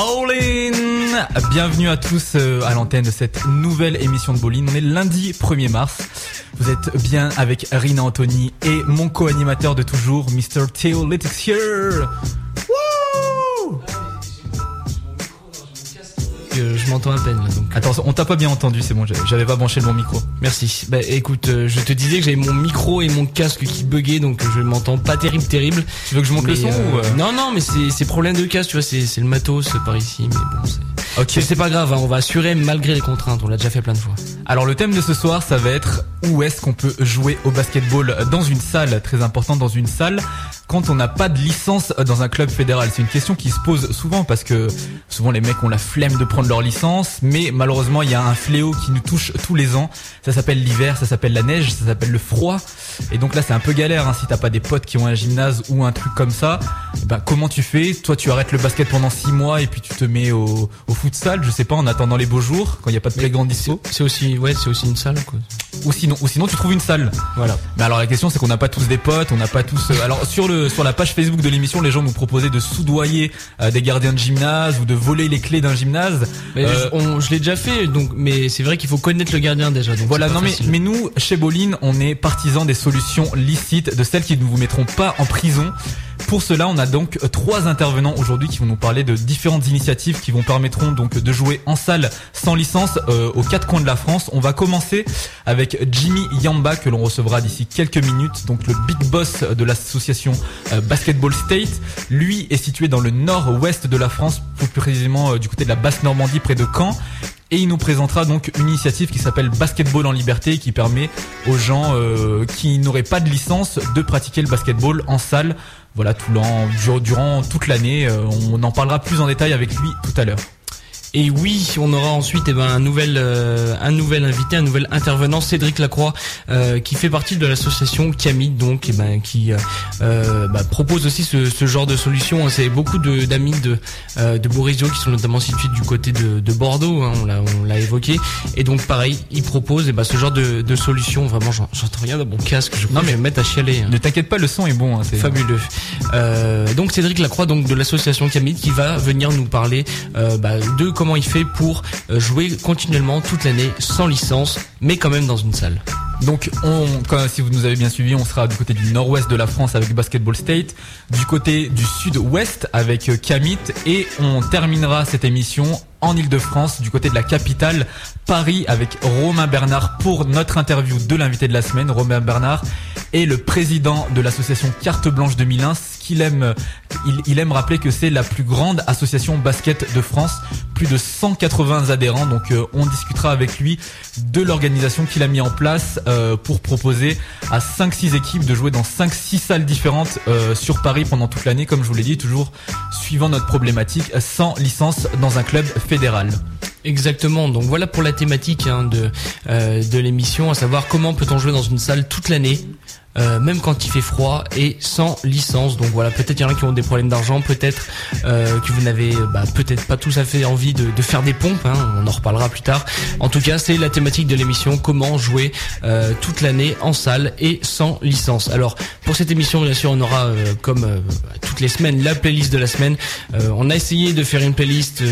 Bowling Bienvenue à tous euh, à l'antenne de cette nouvelle émission de Bowling. On est lundi 1er mars. Vous êtes bien avec Rina Anthony et mon co-animateur de toujours, Mr. Theo here. je m'entends à peine là, donc. Attends, on t'a pas bien entendu, c'est bon, j'avais pas branché bon micro. Merci. Bah écoute, euh, je te disais que j'avais mon micro et mon casque qui buguaient, donc je m'entends pas terrible, terrible. Tu veux que je monte le son ou euh Non, non, mais c'est problème de casque, tu vois, c'est le matos par ici, mais bon, c'est. Ok. C'est pas grave, hein, on va assurer malgré les contraintes, on l'a déjà fait plein de fois. Alors le thème de ce soir, ça va être où est-ce qu'on peut jouer au basketball dans une salle, très important dans une salle, quand on n'a pas de licence dans un club fédéral? C'est une question qui se pose souvent parce que souvent les mecs ont la flemme de prendre leur licence, mais malheureusement il y a un fléau qui nous touche tous les ans. Ça s'appelle l'hiver, ça s'appelle la neige, ça s'appelle le froid. Et donc là c'est un peu galère hein, si t'as pas des potes qui ont un gymnase ou un truc comme ça. Ben comment tu fais? Toi tu arrêtes le basket pendant six mois et puis tu te mets au, au futsal, je sais pas, en attendant les beaux jours quand il y a pas de playground dispo. C'est aussi ouais c'est aussi une salle quoi. Ou sinon ou sinon tu trouves une salle. Voilà. Mais alors la question c'est qu'on n'a pas tous des potes, on n'a pas tous. Euh, alors sur le sur la page Facebook de l'émission, les gens nous proposaient de soudoyer euh, des gardiens de gymnase ou de voler les clés d'un gymnase. Mais euh, je, l'ai déjà fait, donc mais c'est vrai qu'il faut connaître le gardien déjà. Donc voilà, non mais mais nous chez Bolin, on est partisans des solutions licites, de celles qui ne vous mettront pas en prison. Pour cela, on a donc trois intervenants aujourd'hui qui vont nous parler de différentes initiatives qui vont permettront donc de jouer en salle sans licence euh, aux quatre coins de la France. On va commencer avec Jimmy Yamba que l'on recevra d'ici quelques minutes, donc le big boss de l'association euh, Basketball State. Lui est situé dans le nord-ouest de la France, plus précisément euh, du côté de la basse Normandie près de Caen et il nous présentera donc une initiative qui s'appelle Basketball en liberté qui permet aux gens qui n'auraient pas de licence de pratiquer le basketball en salle voilà, tout durant toute l'année. Euh, on en parlera plus en détail avec lui tout à l'heure. Et oui, on aura ensuite eh ben, un nouvel euh, un nouvel invité, un nouvel intervenant, Cédric Lacroix, euh, qui fait partie de l'association Camille, donc eh ben, qui euh, bah, propose aussi ce, ce, genre de solution. C'est beaucoup d'amis de de, de Borisio qui sont notamment situés du côté de, de Bordeaux, hein, on l'a évoqué. Et donc pareil, il propose eh ben, ce genre de, de solution. Vraiment, j'entends rien dans mon casque. Je non mais mettre à chialer. Hein. Ne t'inquiète pas, le son est bon. Hein, c'est fabuleux. donc Cédric Lacroix, donc de l'association Camille, qui va venir nous parler bah, de comment il fait pour euh, jouer continuellement toute l'année sans licence, mais quand même dans une salle. Donc, on, si vous nous avez bien suivi, on sera du côté du nord-ouest de la France avec Basketball State, du côté du sud-ouest avec euh, Kamit, et on terminera cette émission en Ile-de-France, du côté de la capitale, Paris, avec Romain Bernard pour notre interview de l'invité de la semaine. Romain Bernard est le président de l'association Carte Blanche de Milin. qu'il aime, il, aime rappeler que c'est la plus grande association basket de France, plus de 180 adhérents. Donc euh, on discutera avec lui de l'organisation qu'il a mis en place euh, pour proposer à 5-6 équipes de jouer dans 5-6 salles différentes euh, sur Paris pendant toute l'année, comme je vous l'ai dit, toujours suivant notre problématique, sans licence dans un club fédéral. Exactement. Donc voilà pour la thématique hein, de euh, de l'émission, à savoir comment peut-on jouer dans une salle toute l'année euh, même quand il fait froid et sans licence. Donc voilà, peut-être il y en a qui ont des problèmes d'argent, peut-être euh, que vous n'avez bah, peut-être pas tous à fait envie de, faire des pompes. Hein, on en reparlera plus tard. En tout cas, c'est la thématique de l'émission comment jouer toute l'année en salle et sans licence. Alors pour cette émission, bien sûr, on aura comme toutes les semaines la playlist de la semaine. on a essayé de faire une playlist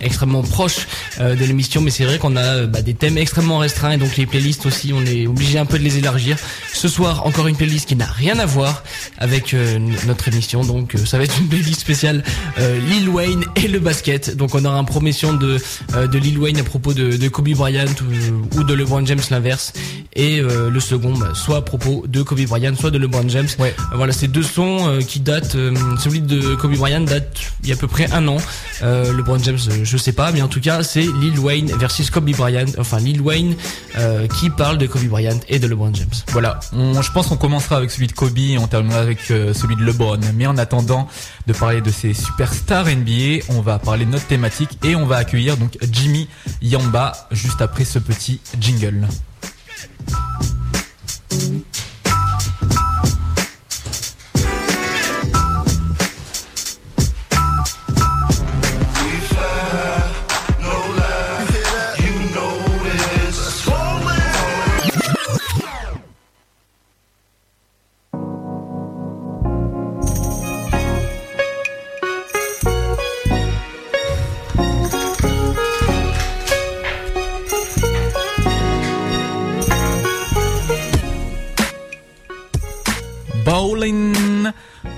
extrêmement proche de l'émission, mais c'est vrai qu'on a bah, des thèmes extrêmement restreints et donc les playlists aussi, on est obligé un peu de les élargir. Ce soir encore une playlist qui n'a rien à voir avec euh, notre émission. Donc euh, ça va être une playlist spéciale euh, Lil Wayne et le basket. Donc on aura un promotion de de Lil Wayne à propos de, de Kobe Bryant ou, de LeBron James l'inverse. Et le second, bah, soit à propos de Kobe Bryant, soit de LeBron James. Ouais. voilà, ces deux sons qui datent. celui de Kobe Bryant date il y a à peu près un an. LeBron James, je sais pas, mais en tout cas c'est Lil Wayne versus Kobe Bryant. Enfin Lil Wayne qui parle de Kobe Bryant et de LeBron James. Voilà. Je pense qu'on commencera avec celui de Kobe et on terminera avec euh, celui de LeBron. Mais en attendant de parler de ces superstars NBA, on va parler de notre thématique et on va accueillir donc Jimmy Yamba juste après ce petit jingle. Bowling.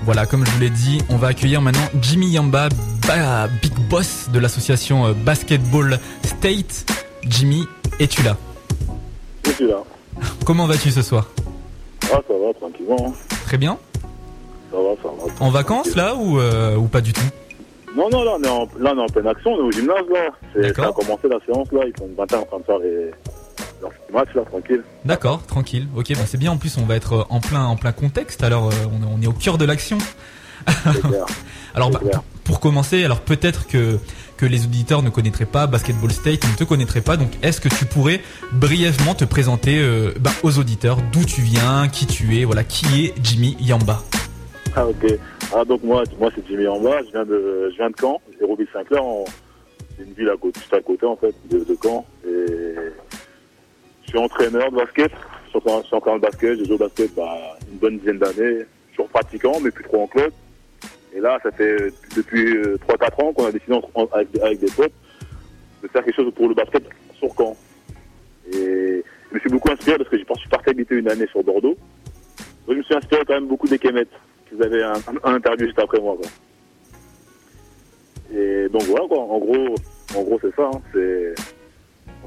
Voilà, comme je vous l'ai dit, on va accueillir maintenant Jimmy Yamba, big boss de l'association euh, Basketball State. Jimmy, es-tu là? Je suis là. Comment vas-tu ce soir? Ah, ça va, tranquillement. Très bien. Ça va, ça va. En vacances là ou, euh, ou pas du tout? Non, non, là on, est en, là, on est en pleine action, on est au gymnase, là. C'est- D'accord. Ça a commencé la séance, là. Ils sont 20 en train de faire les, matchs, là, tranquille. D'accord, tranquille. Ok, bah c'est bien. En plus, on va être euh, en plein, en plein contexte. Alors, euh, on, est- on est au cœur de l'action. C'est. Alors, C'est bah, pour, commencer, alors peut-être que que les auditeurs ne connaîtraient pas Basketball State, ne te connaîtraient pas. Donc, est-ce que tu pourrais brièvement te présenter euh, bah, aux auditeurs d'où tu viens, qui tu es, voilà, qui est Jimmy Yamba? Ah, ok. Ah, donc moi, moi c'est Jimmy bas. Je viens de, je viens de Caen. Héroville Saint-Clair. en- C'est une ville à côté, juste à côté, en fait, de, de Caen. Et suis entraîneur de basket. Je suis encore, je le basket. J'ai joué au basket, bah, une bonne dizaine d'années. Toujours pratiquant, mais plus trop en club. Et là, ça fait depuis euh, 3-4 ans qu'on a décidé en- en- avec, des potes de faire quelque chose pour le basket sur Caen. Et je me suis beaucoup inspiré parce que je suis parti habiter une année sur Bordeaux. Je me suis inspiré quand même beaucoup des Kemet. Vous avez un, interview juste après moi. Et donc voilà quoi. En gros, en gros c'est ça. hein.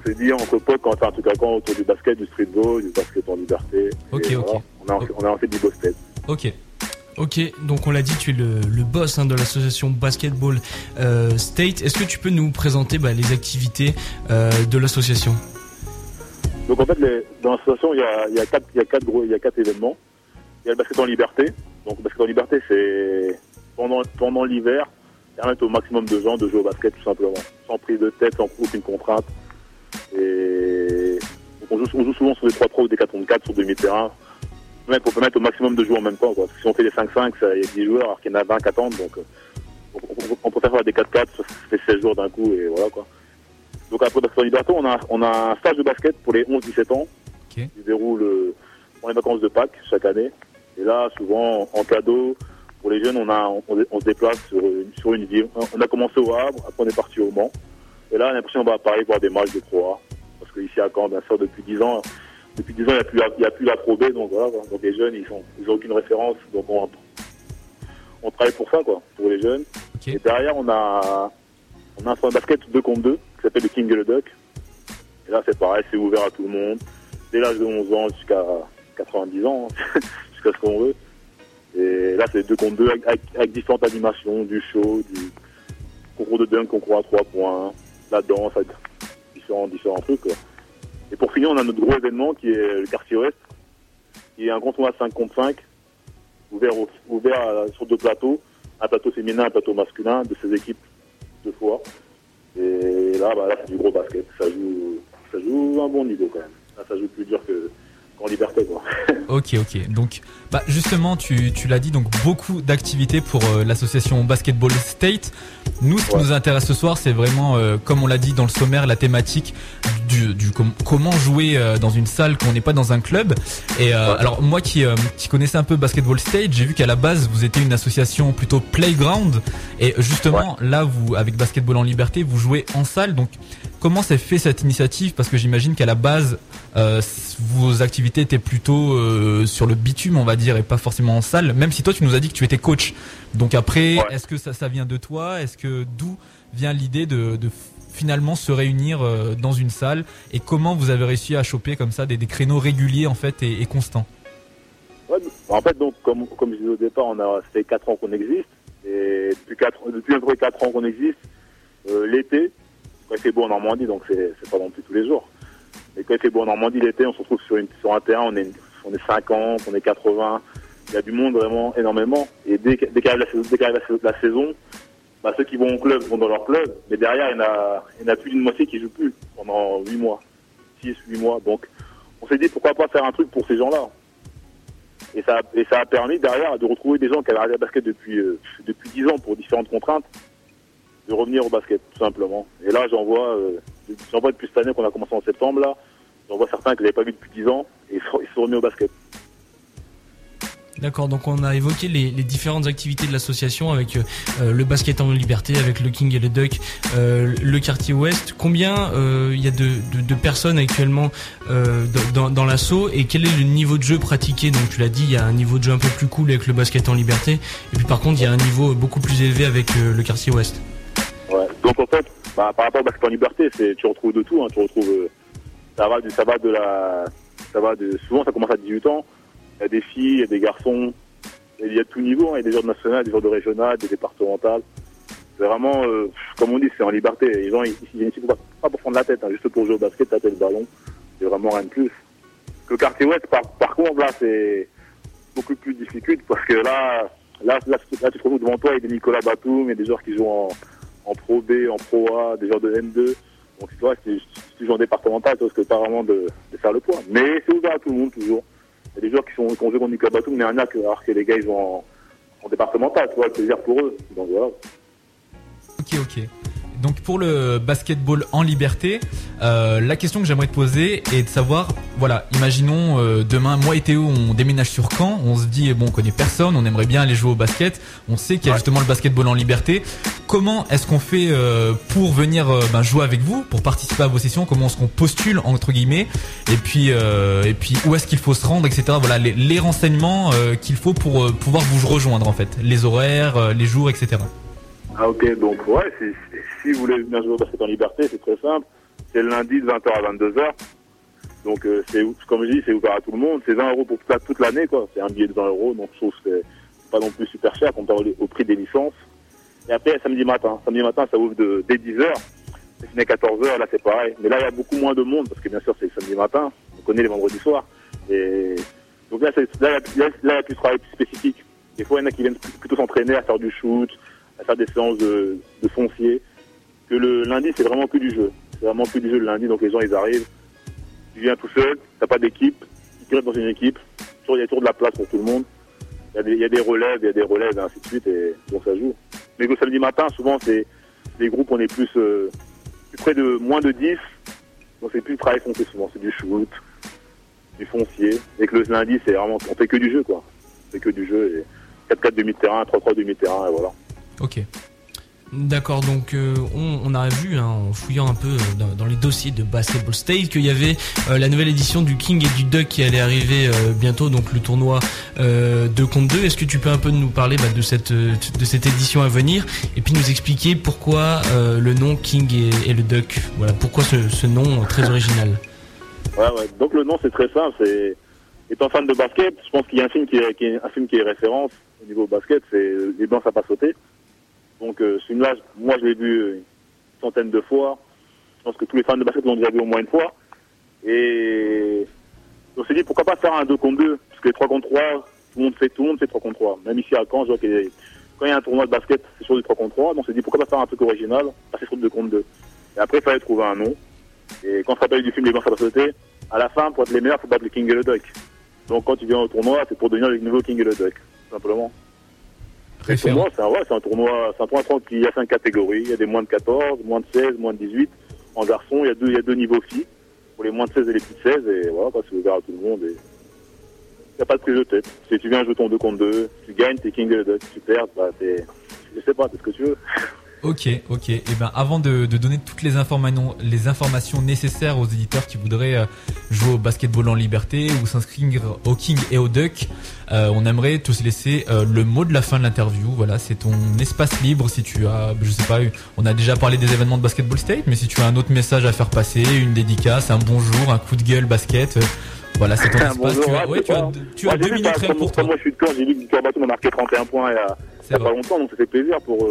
S'est dit entre potes quand fait un truc à Caen autour du basket, du streetball, du basket en liberté. Ok, Et ok. voilà. On a, on a lancé du basket. Ok. Ok, donc on l'a dit, tu es le, le boss hein, de l'association Basketball euh, State. Est-ce que tu peux nous présenter bah, les activités euh, de l'association? Donc en fait, les- dans l'association, il y a, il y, a quatre, il y, a quatre gros, il y a quatre événements. Il y a le basket en liberté. Donc le basket en liberté, c'est pendant, pendant l'hiver, permettre au maximum de gens de jouer au basket tout simplement. Sans prise de tête, sans aucune contrainte. Et on, joue, on joue souvent sur des 3 3 ou des 4 contre 4 sur demi-terrain. Pour permettre au maximum de jouer en même temps. Quoi. Parce que si on fait des 5-5, ça- il y a 10 joueurs alors qu'il y en a 20 qui attendent. Donc on, préfère faire des 4-4, ça fait 16 jours d'un coup et voilà quoi. Donc après on a, on a un stage de basket pour les 11-17 ans Ok. qui se déroule euh, pendant les vacances de Pâques chaque année. Et là, souvent, en cadeau, pour les jeunes, on, a, on, on se déplace sur une, sur une ville. On a commencé au Havre, après on est parti au Mans. Et là, on a l'impression qu'on va à Paris voir des matchs de Pro A. Parce qu'ici à Caen, bien sûr, depuis 10 ans, depuis 10 ans, il n'y a a plus la Pro B, donc voilà. Donc les jeunes, ils sont, ils aucune référence, donc on, on travaille pour ça, quoi, pour les jeunes. Et derrière, on a, on a un basket 2 contre 2 qui s'appelle le King et le Duck. Et là, c'est pareil, c'est ouvert à tout le monde, dès l'âge de 11 ans jusqu'à 90 ans, hein, jusqu'à ce qu'on veut. Et là, c'est 2 contre 2 avec, avec- avec différentes animations, du show, du concours de dunk, concours à 3 points, la danse, différents, différents trucs. Et pour finir, on a notre gros événement qui est le quartier ouest, qui est un grand tournoi 5 contre 5, ouvert, au- ouvert sur deux plateaux, un plateau féminin, un plateau masculin, de ces équipes deux fois. Et là, bah, là c'est du gros basket. Ça joue, ça joue un bon niveau quand même. Là, ça joue plus dur que qu'en liberté, quoi. Ok, ok. Donc, bah justement, tu, tu l'as dit, donc beaucoup d'activités pour euh, l'association Basketball State. Nous, ce qui Ouais. nous intéresse ce soir, c'est vraiment, euh, comme on l'a dit dans le sommaire, la thématique du, du com- comment jouer euh, dans une salle quand on n'est pas dans un club. Et Ouais. alors, moi qui, qui connaissais un peu Basketball State, j'ai vu qu'à la base, vous étiez une association plutôt playground. Et justement, là, vous, avec Basketball en liberté, vous jouez en salle. Donc, comment s'est fait cette initiative Parce que j'imagine qu'à la base, euh, vos activités étaient plutôt euh, sur le bitume, on va dire, et pas forcément en salle. Même si toi, tu nous as dit que tu étais coach. Donc après, Ouais. est-ce que ça, ça vient de toi Est-ce que d'où vient l'idée de, de finalement se réunir euh, dans une salle Et comment vous avez réussi à choper comme ça des, des créneaux réguliers en fait et, et constants Ouais, en fait, donc, comme, comme je disais au départ, on a fait 4 ans qu'on existe. Et depuis, 4, depuis un peu 4 ans qu'on existe, l'été, quand il fait beau en Normandie, donc c'est pas non plus tous les jours. Mais quand il fait beau en Normandie, l'été, on se retrouve sur, une, un terrain, on est, on est 50, on est 80. Il y a du monde vraiment énormément. Et dès, qu'arrive la, saison- la, saison- bah, ceux qui vont au club vont dans leur club. Mais derrière, il y en a, plus d'une moitié qui jouent plus pendant 8 mois. 6, 8 mois. Donc, on s'est dit pourquoi pas faire un truc pour ces gens-là. Et ça, et ça a permis derrière de retrouver des gens qui avaient arrêté le basket depuis, euh, depuis 10 ans pour différentes contraintes, de revenir au basket, tout simplement. Et là, j'en vois, euh, j'en vois depuis cette année qu'on a commencé en septembre, là, j'en vois certains que j'avais pas vu depuis 10 ans, et ils ils sont remis au basket. D'accord, donc on a évoqué les, différentes activités de l'association avec euh, le basket en liberté, avec le King et le Duck, euh, le quartier ouest. Combien euh, il y a de, personnes actuellement euh, dans, dans l'assaut et quel est le niveau de jeu pratiqué? Donc tu l'as dit, il y a un niveau de jeu un peu plus cool avec le basket en liberté et puis par contre il y a un niveau beaucoup plus élevé avec le quartier ouest. Donc en fait, bah, par rapport au basket en liberté, tu retrouves de tout. Hein. Tu retrouves ça va, du, ça va de la, ça va de souvent ça commence à 18 ans. Il y a des filles, il y a des garçons, il y a tout niveau. Hein. Il y a des joueurs de national, des joueurs de régional, des départementales. C'est vraiment, euh, comme on dit, c'est en liberté. Les gens, ils, ici pas, pour prendre la tête, hein, juste pour jouer au basket, taper le ballon. C'est vraiment rien de plus. Le quartier ouest, par, par contre, là, c'est beaucoup plus difficile parce que là, là, tu te retrouves devant toi, il y a des Nicolas Batum, a des joueurs qui jouent en, en Pro B, en Pro A, des joueurs de M2. Donc, tu vois, si tu joues en départemental, tu risques pas vraiment de, faire le poids. Mais c'est ouvert à tout le monde, toujours. Il y a des joueurs qui sont, qui ont joué contre Nicolas Batum, mais un acte, alors que les gars, ils vont en, en départemental, tu vois, le plaisir pour eux. Donc, voilà. Ok, ok. Donc pour le basketball en liberté, euh, la question que j'aimerais te poser est de savoir, voilà, imaginons euh, demain, moi et Théo, on déménage sur Caen, on se dit, bon, on connaît personne, on aimerait bien aller jouer au basket, on sait qu'il y a Ouais. justement le basketball en liberté. Comment est-ce qu'on fait euh, pour venir ben, jouer avec vous, pour participer à vos sessions? Comment est-ce qu'on postule entre guillemets? Et puis, et puis où est-ce qu'il faut se rendre, etc. Voilà, les, les renseignements qu'il faut pour pouvoir vous rejoindre en fait, les horaires, les jours, etc. Ah ok, donc ouais, si, si- vous voulez venir jouer au basket en liberté, c'est très simple. C'est le lundi de 20h à 22h. Donc euh, c'est comme je dis, c'est ouvert à tout le monde. C'est 20 euros pour toute, l'année, quoi. C'est un billet de 20 euros, donc je trouve que c'est pas non plus super cher comparé au, prix des licences. Et après, samedi matin. Samedi matin, ça ouvre dès 10h. C'est fini à 14h, là c'est pareil. Mais là, il y a beaucoup moins de monde, parce que bien sûr, c'est samedi matin. On connaît les vendredis soirs. Et donc là, là, là, il y a plus de travail plus spécifique. Des fois, il y en a qui viennent plutôt s'entraîner à faire du shoot, à faire des séances de, de foncier. Que le lundi, c'est vraiment que du jeu. C'est vraiment que du jeu le lundi, donc les gens, ils arrivent. Tu viens tout seul, t'as pas d'équipe, tu restes dans une équipe. Il y a toujours de la place pour tout le monde. Il y a des, y a des relèves, il y a des relèves, et ainsi de suite, et donc ça joue. Mais le samedi matin, souvent, c'est des groupes, on est plus, euh, près de moins de 10. Donc c'est plus le travail foncier souvent, c'est du shoot, du foncier. Et que le lundi, c'est vraiment, on fait que du jeu, quoi. On fait que du jeu, et 4-4 demi-terrain, 3-3 demi-terrain, et voilà. Ok. D'accord, donc euh, on, a vu hein, en fouillant un peu euh, dans, les dossiers de Basketball State qu'il y avait euh, la nouvelle édition du King et du Duck qui allait arriver bientôt, donc le tournoi euh, 2 contre 2. Est-ce que tu peux un peu nous parler bah, de cette de cette édition à venir et puis nous expliquer pourquoi le nom King et, le Duck? Voilà, pourquoi ce, ce nom très original? Ouais, ouais. Donc le nom c'est très simple. C'est étant fan de basket, je pense qu'il y a un film qui est, un film qui est référence au niveau basket, c'est Les Blancs ça pas sauter. Donc euh, ce film-là, moi je l'ai vu euh, une centaine de fois. Je pense que tous les fans de basket l'ont déjà vu au moins une fois. Et on s'est dit pourquoi pas faire un 2 contre 2 parce que les 3 contre 3, tout le monde fait tout le monde fait 3 contre 3. Même ici à Caen, je vois qu'il quand il y a un tournoi de basket, c'est sur du 3 contre 3. Donc on s'est dit pourquoi pas faire un truc original, passer sur du 2 contre 2. Et après il fallait trouver un nom. Et quand on se rappelle du film Les Blancs va sauter, à la fin, pour être les meilleurs, faut battre le King et le Duck. Donc quand tu viens au tournoi, c'est pour devenir le nouveau King et le Duck, simplement. Référent. tournoi, c'est un, ouais, c'est un tournoi, c'est un tournoi qui- il y a cinq catégories. Il y a des moins de 14, moins de 16, moins de 18. En garçon, il y a deux, il y a deux niveaux filles. Pour les moins de 16 et les petites 16, et voilà, c'est ouvert à tout le monde. Et... Il n'y a pas de prise de tête. Si tu viens jouer ton 2 contre 2, tu gagnes, t'es King le Duck. Tu perds, bah, t'es, je sais pas, c'est ce que tu veux. Ok, ok. Et ben avant de, de donner toutes les informations, les informations nécessaires aux éditeurs qui voudraient euh, jouer au basketball en liberté ou s'inscrire au King et au Duck, euh, on aimerait te laisser euh, le mot de la fin de l'interview. Voilà, c'est ton espace libre. Si tu as, je sais pas, on a déjà parlé des événements de Basketball State, mais si tu as un autre message à faire passer, une dédicace, un bonjour, un coup de gueule basket, euh, voilà, c'est ton espace. bonjour, tu as, ouais, ouais, c'est tu as, ça. tu Moi, as j'ai deux minutes rien pour toi. Moi, je suis de j'ai que Victor Batum a marqué 31 points il y a, il y C'est a pas longtemps, donc ça fait plaisir pour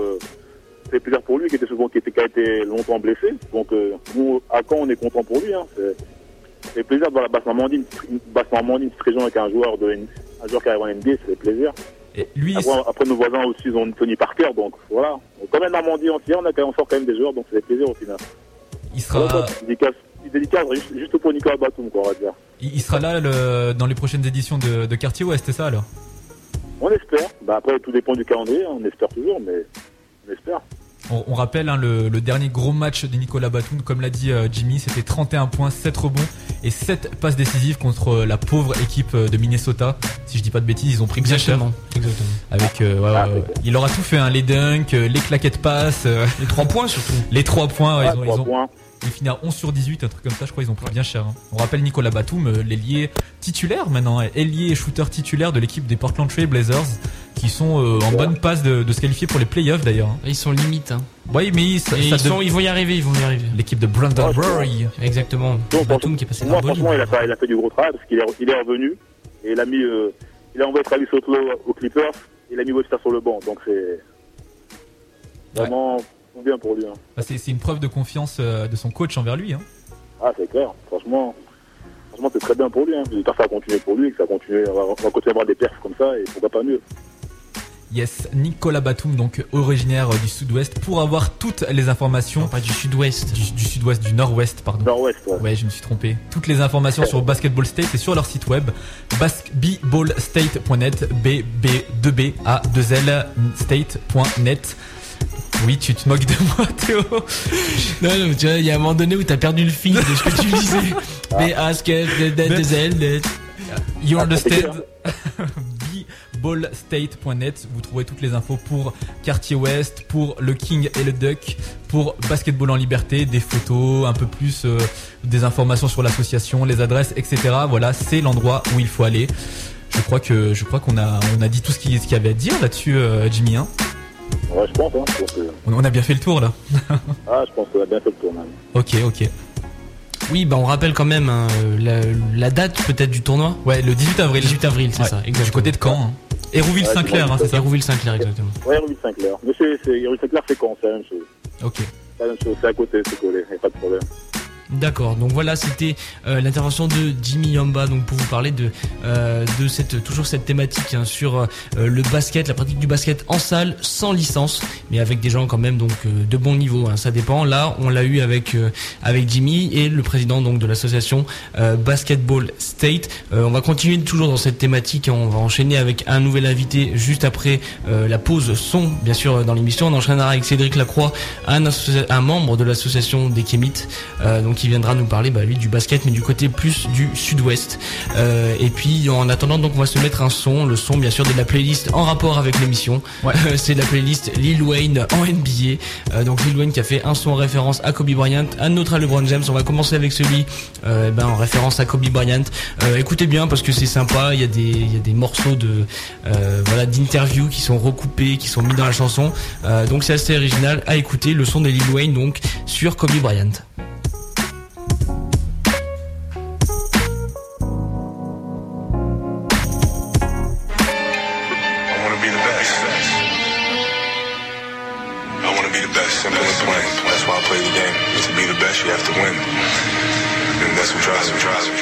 fait plaisir pour lui qui était souvent qui était qui a été longtemps blessé. Donc euh, nous à Caen on est content pour lui. Hein. C'est plaisir de voir la basse Normandie, une, petite- une basse Normandie, une petite région avec un joueur de un joueur qui arrive en NBA, fait plaisir. Et lui, Après, après, nos voisins au-dessus ils ont Tony Parker, donc voilà. Donc, comme la Normandie entière, on a quand même, on sort quand même des joueurs, donc fait plaisir au final. il Voilà, sera, quoi, petite dédicace, dédicace juste, juste pour Nicolas Batum, quoi, on va dire. il il sera là le- dans les prochaines éditions de, de Quartier Ouest, c'est ça alors? On espère. Bah après tout dépend du calendrier, on espère toujours, mais on espère. On, on rappelle hein, le, le dernier gros match de Nicolas Batum, comme l'a dit euh, Jimmy, c'était 31 points, 7 rebonds et 7 passes décisives contre la pauvre équipe de Minnesota. Si je dis pas de bêtises, ils ont pris bien cher. Exactement. Avec, euh, ouais, Ah, ouais, ouais. c'est il leur a tout fait, hein, les dunks, euh, les claquettes passes, euh, Les trois points surtout. les 3 points. ouais, Ah, ils, ont, trois ils, ont, points. ils finissent à 11 sur 18, un truc comme ça, je crois, ils ont pris bien cher. hein. On rappelle Nicolas Batum, euh, l'ailier titulaire maintenant, hein, ailier et shooter titulaire de l'équipe des Portland Trail Blazers, qui sont euh, en bonne passe de, de se qualifier pour les playoffs d'ailleurs. hein. Ils sont limites. Hein. Oui, mais ça, Et ça ils, sont, ils vont y arriver, ils vont y arriver. l'équipe de Brandon Ouais, Roy. Exactement. Donc, Batum qui est passé Moi, franchement, il a, fait, il a fait du gros travail parce qu'il est, il est revenu et il a mis, euh, il a envoyé Travis Otlo aux Clippers. Il a mis Webster sur le banc, donc c'est vraiment bien pour lui. hein. Bah, c'est c'est une preuve de confiance euh, de son coach envers lui. Hein. Ah, c'est clair. Franchement, franchement, c'est très bien pour lui. Hein. J'espère que ça va continuer pour lui, que ça va continuer, on va, on va continuer à avoir des perfs comme ça et pourquoi pas mieux. Yes, Nicolas Batum, donc originaire du sud-ouest, pour avoir toutes les informations Non, pas du sud-ouest. du, du sud-ouest, du nord-ouest, pardon. Nord-Ouest, ouais. Ouais, je me suis trompé. Toutes les informations sur Basketball State et sur leur site web basketballstate.net b b 2 b a 2 l state.net. Oui, tu te moques de moi, Théo. Non, non, tu vois, il y a un moment donné où t'as perdu le fil de ce que tu disais. Ailes, You understand ballstate.net. Vous trouverez toutes les infos pour Quartier Ouest, pour le King et le Duck, pour Basketball en Liberté, des photos, un peu plus euh, des informations sur l'association, les adresses, etc. Voilà, c'est l'endroit où il faut aller. Je crois que je crois qu'on a on a dit tout ce qu'il y avait à dire là-dessus, euh, Jimmy. Hein Ouais, je pense. Hein. Je pense que- on, on a bien fait le tour là. Ah, je pense qu'on a bien fait le tour, même. Ok, ok. Oui, bah on rappelle quand même hein, la, la date peut-être du tournoi. Ouais, le 18 avril. 18 avril, c'est Ouais, ça. Du côté de Caen. Hein. Hérouville-Saint-Clair, hein, c'est ça. Hérouville-Saint-Clair, exactement. Ouais, Rue Saint-Clair. Mais c'est, c'est, Rue Saint-Clair, c'est quand C'est la même chose. Ok. C'est la même chose. C'est à côté, c'est collé. Y a pas de problème. D'accord. Donc voilà, c'était euh, l'intervention de Jimmy Yamba, donc pour vous parler de euh, cette toujours cette thématique hein, sur euh, le basket, la pratique du basket en salle sans licence, mais avec des gens quand même donc de bon niveau. Hein, ça dépend. Là, on l'a eu avec Jimmy et le président donc de l'association Basketball State. On va continuer toujours dans cette thématique. On va enchaîner avec un nouvel invité juste après la pause son, bien sûr dans l'émission. On enchaînera avec Cédric Lacroix, un, membre de l'association des Kémites, donc qui viendra nous parler bah, lui du basket, mais du côté plus du sud-ouest. Euh, et puis en attendant, donc on va se mettre un son, le son bien sûr de la playlist en rapport avec l'émission. Ouais. C'est la playlist Lil Wayne en NBA. Euh, donc Lil Wayne qui a fait un son en référence à Kobe Bryant, un autre à LeBron James. On va commencer avec celui euh, ben, en référence à Kobe Bryant. Écoutez bien parce que c'est sympa. Il y a des il y a des morceaux de voilà d'interviews qui sont recoupés, qui sont mis dans la chanson. Donc c'est assez original à écouter. Le son de Lil Wayne donc sur Kobe Bryant. Best, you have to win. And that's what drives me. Drives me.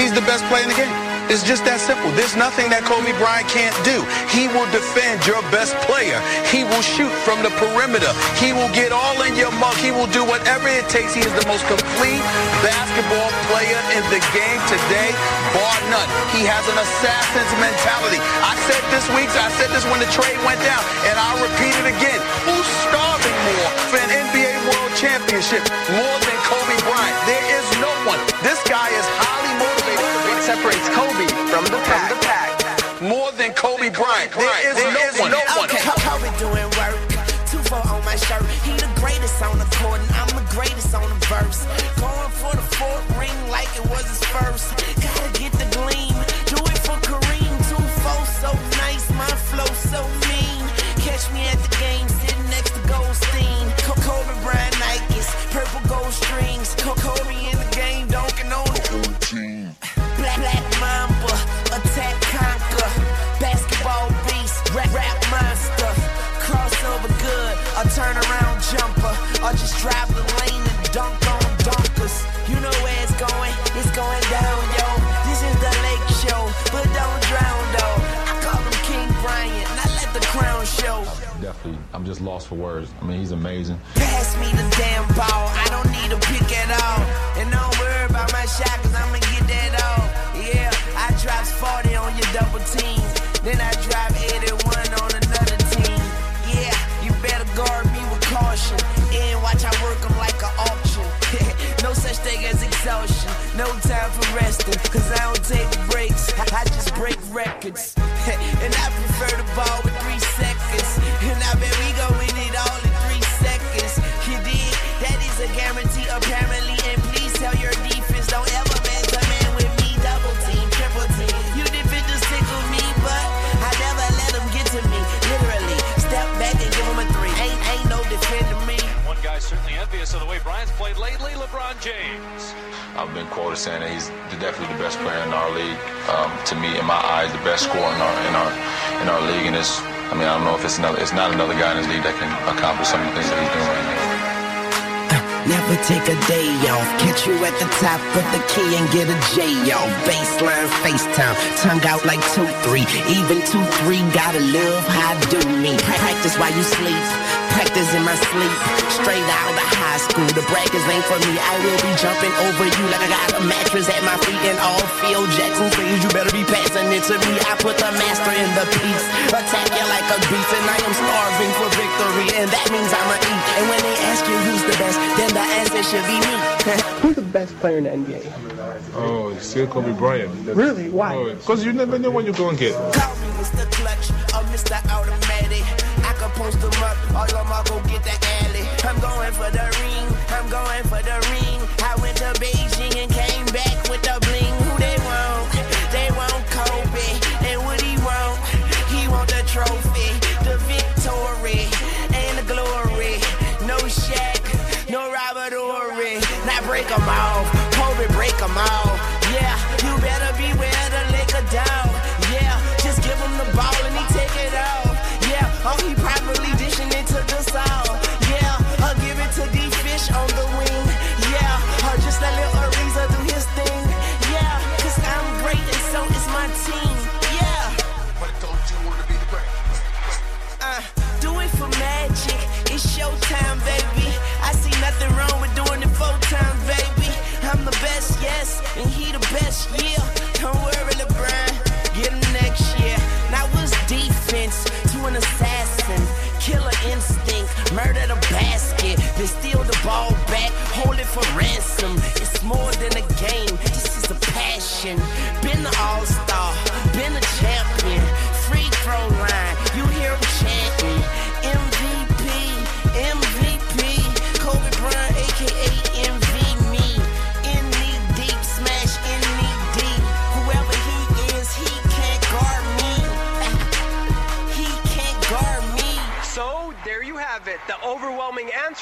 He's the best player in the game. It's just that simple. There's nothing that Kobe Bryant can't do. He will defend your best player. He will shoot from the perimeter. He will get all in your mug. He will do whatever it takes. He is the most complete basketball player in the game today, bar none. He has an assassin's mentality. I said this week, I said this when the trade went down, and I'll repeat it again. Who's starving more Championship more than Kobe Bryant? There is no one. This guy is highly motivated. What separates Kobe from the pack? From the pack. More than Kobe Bryant. There is There no is one. no one. one. Kobe doing work. Two I mean, he's amazing. Get a J off. Baseline FaceTime, tongue out like 2-3. Even 2-3, gotta love how I do me. Practice while you sleep, practice in my sleep. Straight out of high school, the brackets ain't for me. I will be jumping over you like I got a mattress at my feet. And all Phil Jackson says you better be passing it to me. I put the master in the piece, attack you like a beast. And I am starving for victory, and that means I'ma eat. And when they ask you who's the best, then the answer should be me. Who's the best player in the NBA? Oh, still Kobe Bryant. Really? Why? Oh, because you never know when you're going to get. Call me Mr. Clutch or Mr. Automatic. I can post them up, all of them go get the alley. I'm going for the ring, I'm going for the ring. I went to Beijing and came back with the four times, baby. I'm the best, yes, and he the best, yeah. Don't worry, LeBron. Get him next year. Now what's defense to an assassin? Killer instinct, murder the basket, then steal the ball back, hold it for ransom. It's more than a game, this is a passion. Been the all-star,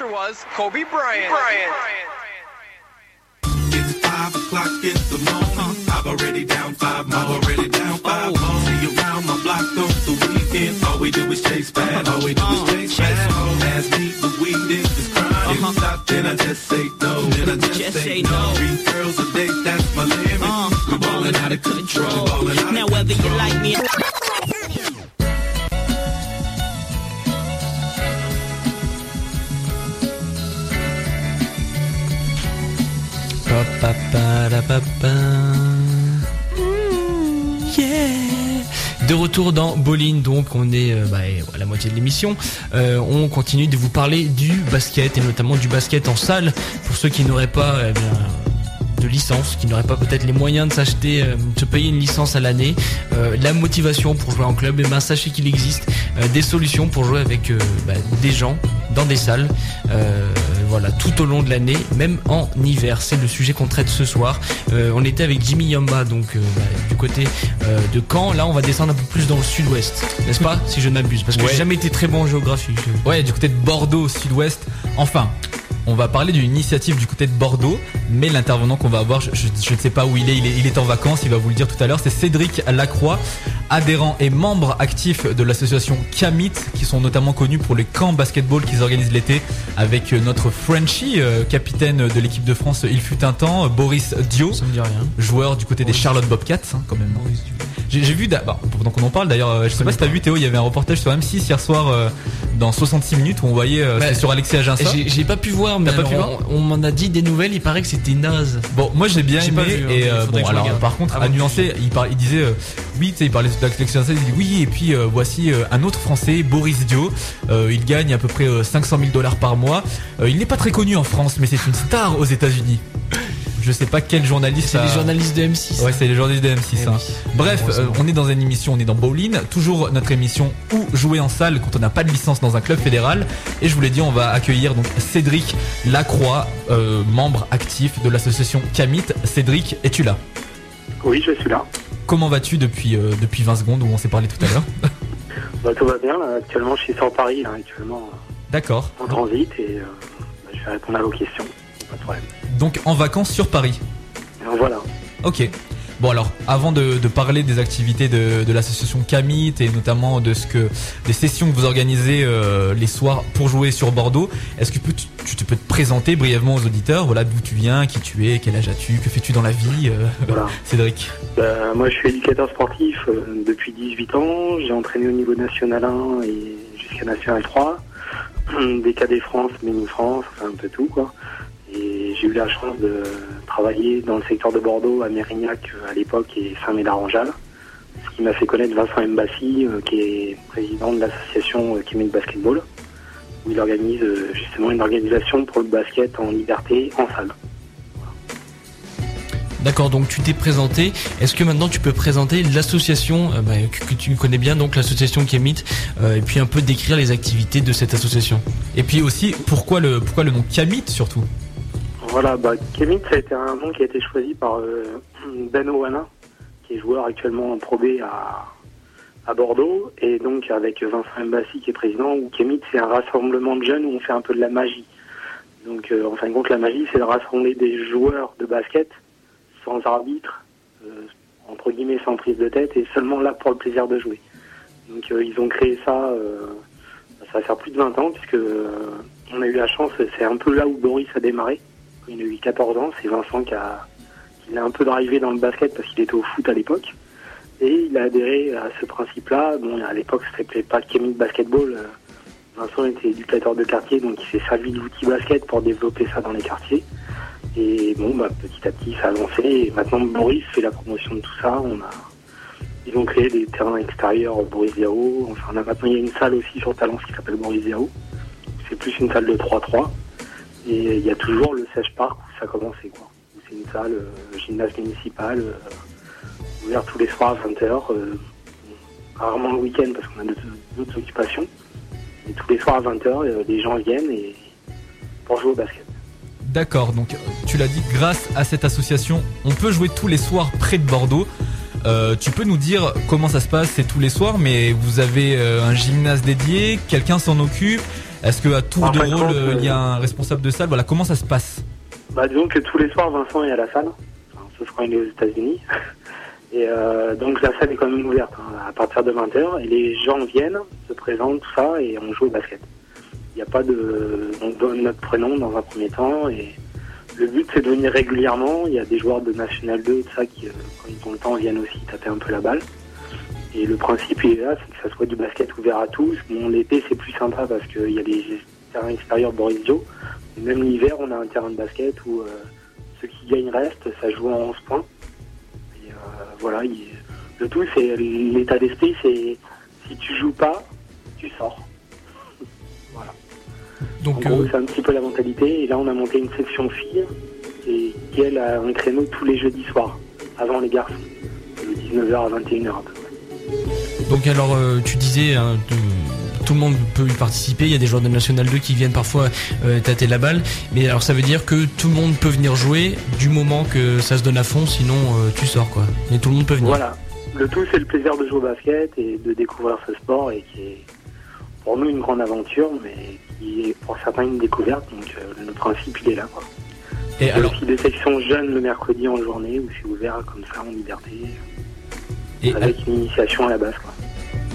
overwhelming was Kobe Bryant. Bryant. It's five o'clock in the morning. I've already down five more. I've already down five more. See you around my block on the weekend. All we do is chase bad. All we do is uh-huh. chase bad. Ask me the weed is this crime. If uh-huh. stop, then I just say no. Then I just, say, no. Three girls a day, that's my limit. Uh. we ballin' out of control. Out Now whether you like me. De retour dans Bolin, donc on est euh, bah, à la moitié de l'émission. Euh, on continue de vous parler du basket et notamment du basket en salle. Pour ceux qui n'auraient pas eh bien, de licence, qui n'auraient pas peut-être les moyens de s'acheter, euh, de se payer une licence à l'année, euh, la motivation pour jouer en club, et ben sachez qu'il existe euh, des solutions pour jouer avec bah, des gens dans des salles, voilà, tout au long de l'année, même en hiver. C'est le sujet qu'on traite ce soir. On était avec Jimmy Yamba, donc bah, du côté de Caen. Là, on va descendre un peu plus dans le sud-ouest, n'est-ce pas Si je n'abuse, parce que Ouais. j'ai jamais été très bon en géographie. je- Ouais, du côté de Bordeaux, sud-ouest. Enfin, on va parler d'une initiative du côté de Bordeaux, mais l'intervenant qu'on va avoir, je, je- je ne sais pas où il est, il est, il est en vacances, il va vous le dire tout à l'heure, c'est Cédric Lacroix, adhérent et membre actif de l'association Camit, qui sont notamment connus pour les camps basketball qu'ils organisent l'été, avec euh, notre Frenchie, euh, capitaine de l'équipe de France, il fut un temps, Boris Dio, joueur du côté des Charlotte Bobcats, hein, quand même. J'ai j'ai vu, bah, pendant qu'on en parle d'ailleurs, euh, je sais pas si t'as vu Théo, il y avait un reportage sur M6 hier soir euh, dans 66 minutes où on voyait, euh, Bah, sur Alexis Aginsa. J'ai pas pu voir, mais T'as pas pu alors, on, on m'en a dit des nouvelles. Il paraît que c'était naze. Bon, moi j'ai bien J'ai aimé pas vu, hein, et euh, faudrait bon que je alors regarde. par contre à nuancer, il, par- il disait euh, oui, tu sais, il parlait d'Alexis Aginsa, il dit oui et puis euh, voici euh, un autre Français, Boris Dio. Euh, il gagne à peu près euh, 500 000 dollars par mois. Euh, il n'est pas très connu en France, mais c'est une star aux États-Unis. Je sais pas quel journaliste. C'est a- les journalistes de M6. Ouais, c'est les journalistes de M6. Eh hein. oui. Bref, euh, on est dans une émission, on est dans Bowling, toujours notre émission où jouer en salle quand on n'a pas de licence dans un club fédéral. Et je vous l'ai dit, on va accueillir donc Cédric Lacroix, euh, membre actif de l'association Camit. Cédric, es-tu là? Oui, je suis là. Comment vas-tu depuis euh, depuis 20 secondes où on s'est parlé tout à l'heure? Bah, tout va bien. Là. Actuellement, je suis sur Paris, là, actuellement, D'accord. en transit, et je vais répondre à vos questions. Pas de problème. Donc en vacances sur Paris. Alors, voilà. Ok. Bon alors, avant de, de parler des activités de, de l'association Camit et notamment de ce que des sessions que vous organisez euh, les soirs pour jouer sur Bordeaux, est-ce que tu, peux te présenter brièvement aux auditeurs, voilà d'où tu viens, qui tu es, quel âge as-tu, que fais-tu dans la vie, euh, Voilà. Cédric? Bah, moi, je suis éducateur sportif euh, depuis 18 ans. J'ai entraîné au niveau national 1 et jusqu'à national 3. Des cadets France, Mini France, enfin un peu tout, quoi. J'ai eu la chance de travailler dans le secteur de Bordeaux, à Mérignac euh, à l'époque et Saint-Médard-en-Jalles. Ce qui m'a fait connaître Vincent Mbassi, euh, qui est président de l'association euh, Québec Basketball, où il organise justement une organisation pour le basket en liberté en salle. D'accord, donc tu t'es présenté. Est-ce que maintenant tu peux présenter l'association bah, que, tu connais bien, donc l'association Kémit, euh, et puis un peu décrire les activités de cette association? Et puis aussi, pourquoi le pourquoi le nom Camit surtout? Voilà, bah, Kevin, ça a été un nom qui a été choisi par euh, Ben Owana, qui est joueur actuellement en Pro B à, Bordeaux, et donc avec Vincent Mbassi qui est président, où Kemit c'est un rassemblement de jeunes où on fait un peu de la magie. Donc euh, en fin de compte, la magie c'est de rassembler des joueurs de basket sans arbitre, euh, entre guillemets sans prise de tête, et seulement là pour le plaisir de jouer. Donc ils ont créé ça, ça va faire plus de 20 ans, puisque on a eu la chance, c'est un peu là où Boris a démarré il a eu 14 ans, c'est Vincent qui a, qui l'a un peu drivé dans le basket parce qu'il était au foot à l'époque. Et il a adhéré à ce principe-là. Bon, à l'époque, ça s'appelait pas Kémy Basketball. Vincent était éducateur de quartier, donc il s'est servi de l'outil basket pour développer ça dans les quartiers. Et bon, bah, petit à petit, ça a avancé. Et maintenant, Boris fait la promotion de tout ça. On a, ils ont créé des terrains extérieurs Boris Zéro. Enfin, a maintenant, il y a une salle aussi sur Talence qui s'appelle Boris Zéro. C'est plus une salle de 3-3. Et il y a toujours le Sèche Park où ça a commencé, quoi. C'est une salle euh, gymnase municipale, euh, ouverte tous les soirs à 20h. rarement le week-end parce qu'on a d'autres- occupations. Et tous les soirs à 20h, les gens viennent et pour jouer au basket. D'accord, donc euh, tu l'as dit, grâce à cette association, on peut jouer tous les soirs près de Bordeaux. Euh, tu peux nous dire comment ça se passe C'est tous les soirs, mais vous avez euh, un gymnase dédié, quelqu'un s'en occupe Est-ce que à tour En de rôle, compte, euh, il y a euh, un responsable de salle Voilà, comment ça se passe Bah, disons que tous les soirs, Vincent est à la salle, enfin, sauf quand il est aux États-Unis. Et euh, donc la salle est quand même ouverte hein, à partir de 20h et les gens viennent, se présentent, tout ça, et on joue au basket. Il n'y a pas de... On donne notre prénom dans un premier temps et le but c'est de venir régulièrement. Il y a des joueurs de National 2, tout ça, qui quand ils ont le temps viennent aussi taper un peu la balle. Et le principe il est là, c'est que ça soit du basket ouvert à tous. Bon, l'été c'est plus sympa parce qu'il y a des terrains extérieurs Boris Dio. Même l'hiver, on a un terrain de basket où euh, ceux qui gagnent restent, ça joue en 11 points. Et euh, voilà, il- le tout, c'est l'état d'esprit, c'est si tu joues pas, tu sors. voilà. Donc, en gros, euh, c'est un petit peu la mentalité. Et là, on a monté une section filles et qui, elle, a un créneau tous les jeudis soirs, avant les garçons, de 19h à 21h à peu. Donc alors euh, tu disais hein, tout le monde peut y participer, il y a des joueurs de National 2 qui viennent parfois euh, tâter la balle, mais alors ça veut dire que tout le monde peut venir jouer du moment que ça se donne à fond, sinon euh, tu sors quoi. Mais tout le monde peut venir. Voilà. Le tout, c'est le plaisir de jouer au basket et de découvrir ce sport et qui est pour nous une grande aventure, mais qui est pour certains une découverte. Donc euh, le principe, il est là. Quoi. Et Il y a alors, aussi des sections jeunes le mercredi en journée où c'est ouvert comme ça en liberté, et avec une initiation à la base. Quoi.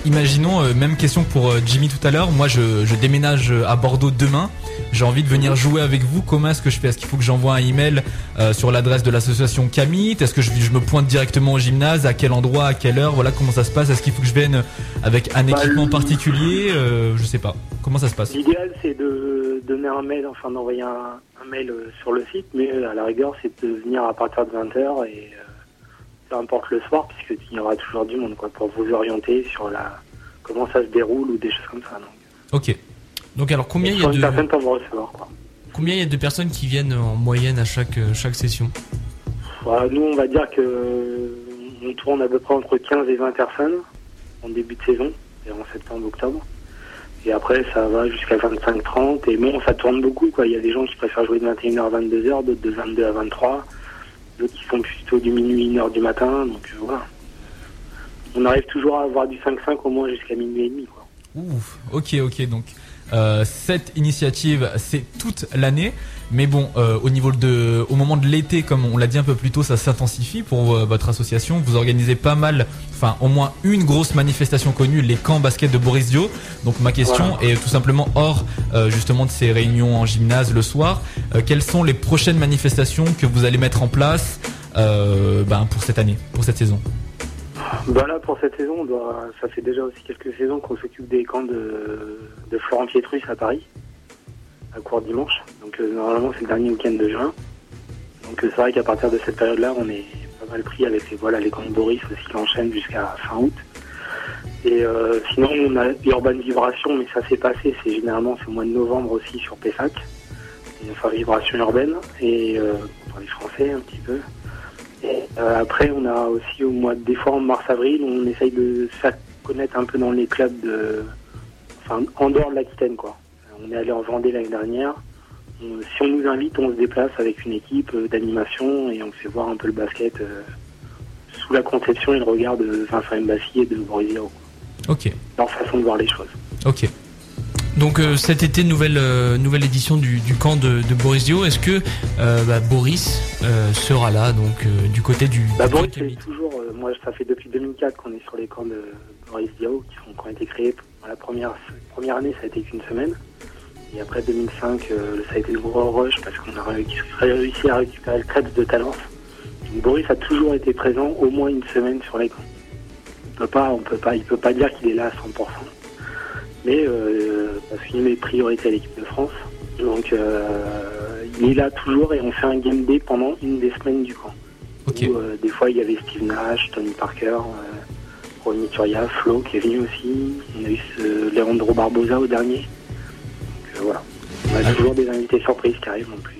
Imaginons, euh, même question pour euh, Jimmy tout à l'heure. Moi, je, je déménage euh, à Bordeaux demain. J'ai envie de venir jouer avec vous. Comment est-ce que je fais? Est-ce qu'il faut que j'envoie un email euh, sur l'adresse de l'association Camit Est-ce que je, je me pointe directement au gymnase? À quel endroit? À quelle heure? Voilà comment ça se passe? Est-ce qu'il faut que je vienne avec un Bah, équipement particulier? Je sais pas. Comment ça se passe? L'idéal, c'est de donner un mail, enfin d'envoyer un, un mail sur le site, mais à la rigueur, c'est de venir à partir de 20h et peu importe le soir, puisque il y aura toujours du monde quoi, pour vous orienter sur la comment ça se déroule ou des choses comme ça. Donc, Ok. Donc alors combien il y a de personne pour vous recevoir. Quoi. Combien il y a de personnes qui viennent en moyenne à chaque euh, chaque session? Voilà, nous, on va dire que on tourne à peu près entre 15 et 20 personnes en début de saison, et en septembre-octobre. Et après, ça va jusqu'à 25-30. Et bon, ça tourne beaucoup. Quoi. Il y a des gens qui préfèrent jouer de 21h à 22h, d'autres de 22 à 23. D'autres qui font plutôt du minuit, 1h du matin. Donc euh, voilà. On arrive toujours à avoir du 5-5 au moins jusqu'à minuit et demi. Quoi. Ouf, ok, ok. Donc euh, cette initiative, c'est toute l'année. Mais bon, euh, au niveau de, au moment de l'été, comme on l'a dit un peu plus tôt, ça s'intensifie pour votre association. Vous organisez pas mal, enfin au moins une grosse manifestation connue, les camps basket de Boris Dio. Donc ma question est tout simplement hors euh, justement de ces réunions en gymnase le soir. euh, quelles sont les prochaines manifestations que vous allez mettre en place euh, ben, pour cette année, pour cette saison? Bah là, pour cette saison, ça fait déjà aussi quelques saisons qu'on s'occupe des camps de, de Florent Pietrus à Paris, à court dimanche. Donc normalement, c'est le dernier week-end de juin. Donc c'est vrai qu'à partir de cette période-là, on est pas mal pris avec les, voilà, les camps de Boris aussi qui enchaînent jusqu'à fin août. Et euh, sinon, on a Urban Vibration, mais ça s'est passé, c'est généralement au mois de novembre aussi sur Pessac. Et, Enfin, Vibration urbaine, et euh, pour les Français un petit peu. Et, euh, après, on a aussi au mois de décembre, mars-avril, on essaye de se connaître un peu dans les clubs enfin, en dehors de l'Aquitaine, quoi. On est allé en Vendée l'année dernière. On- si on nous invite, on se déplace avec une équipe euh, d'animation et on fait voir un peu le basket euh, sous la conception et le regard de Vincent Mbassi et de Boris quoi. Ok, Leur façon de voir les choses. ok. Donc euh, cet été nouvelle euh, nouvelle édition du, du camp de, de Boris Dio. Est-ce que euh, bah, Boris euh, sera là donc euh, du côté du Bah, Boris, c'est toujours, euh, moi, ça fait depuis 2004 qu'on est sur les camps de Boris qui, sont, qui ont été créés. La première, première année, ça a été qu'une semaine. Et après 2005, euh, ça a été le gros rush parce qu'on a réussi, à récupérer le Krebs de Talence. Donc, Boris a toujours été présent au moins une semaine sur les camps. On peut pas, on peut pas, il peut pas dire qu'il est là à 100%. Mais euh, parce qu'il met priorité à l'équipe de France. Donc euh, il est là toujours et on fait un game day pendant une des semaines du camp. Où, euh, des fois il y avait Steve Nash, Tony Parker, Ronny Turia, Flo qui est venu aussi. On a eu ce Leandro Barbosa au dernier. On a toujours des invités surprises qui arrivent en plus.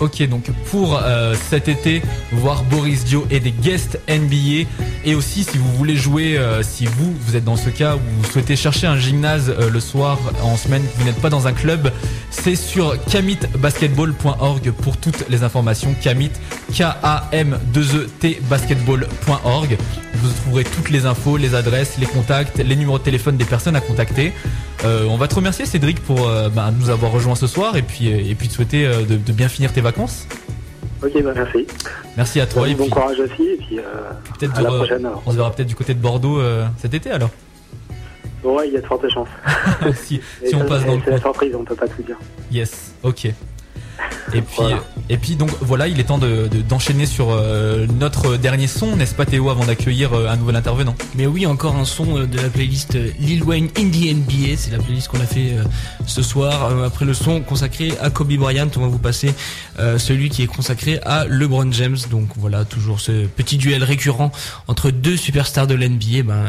Ok, donc pour euh, cet été, voir Boris Dio et des guests NBA. Et aussi, si vous voulez jouer, euh, si vous, vous êtes dans ce cas où vous souhaitez chercher un gymnase euh, le soir, en semaine, vous n'êtes pas dans un club, c'est sur kamitbasketball.org pour toutes les informations. Kamit, K-A-M-2-E-T basketball.org. Vous trouverez toutes les infos, les adresses, les contacts, les numéros de téléphone des personnes à contacter. Euh, on va te remercier Cédric pour euh, bah, nous avoir rejoint ce soir et puis, et puis te souhaiter euh, de, de bien finir tes vacances. Ok, bah merci. Merci à toi. et bon puis, courage aussi et puis euh, peut-être à la du- prochaine. alors. on se verra peut-être du côté de Bordeaux euh, cet été alors. Ouais, il y a de fortes chances. si, on passe dans le C'est la surprise, on peut pas tout dire. Yes, ok. Et puis, et puis donc voilà, il est temps de- de- d'enchaîner sur euh, notre dernier son, n'est-ce pas Théo, avant d'accueillir euh, un nouvel intervenant? Mais oui, encore un son euh, de la playlist Lil Wayne Indie NBA. C'est la playlist qu'on a fait ce soir. Après le son consacré à Kobe Bryant, on va vous passer celui qui est consacré à LeBron James. Donc voilà, toujours ce petit duel récurrent entre deux superstars de l'NBA. Ben,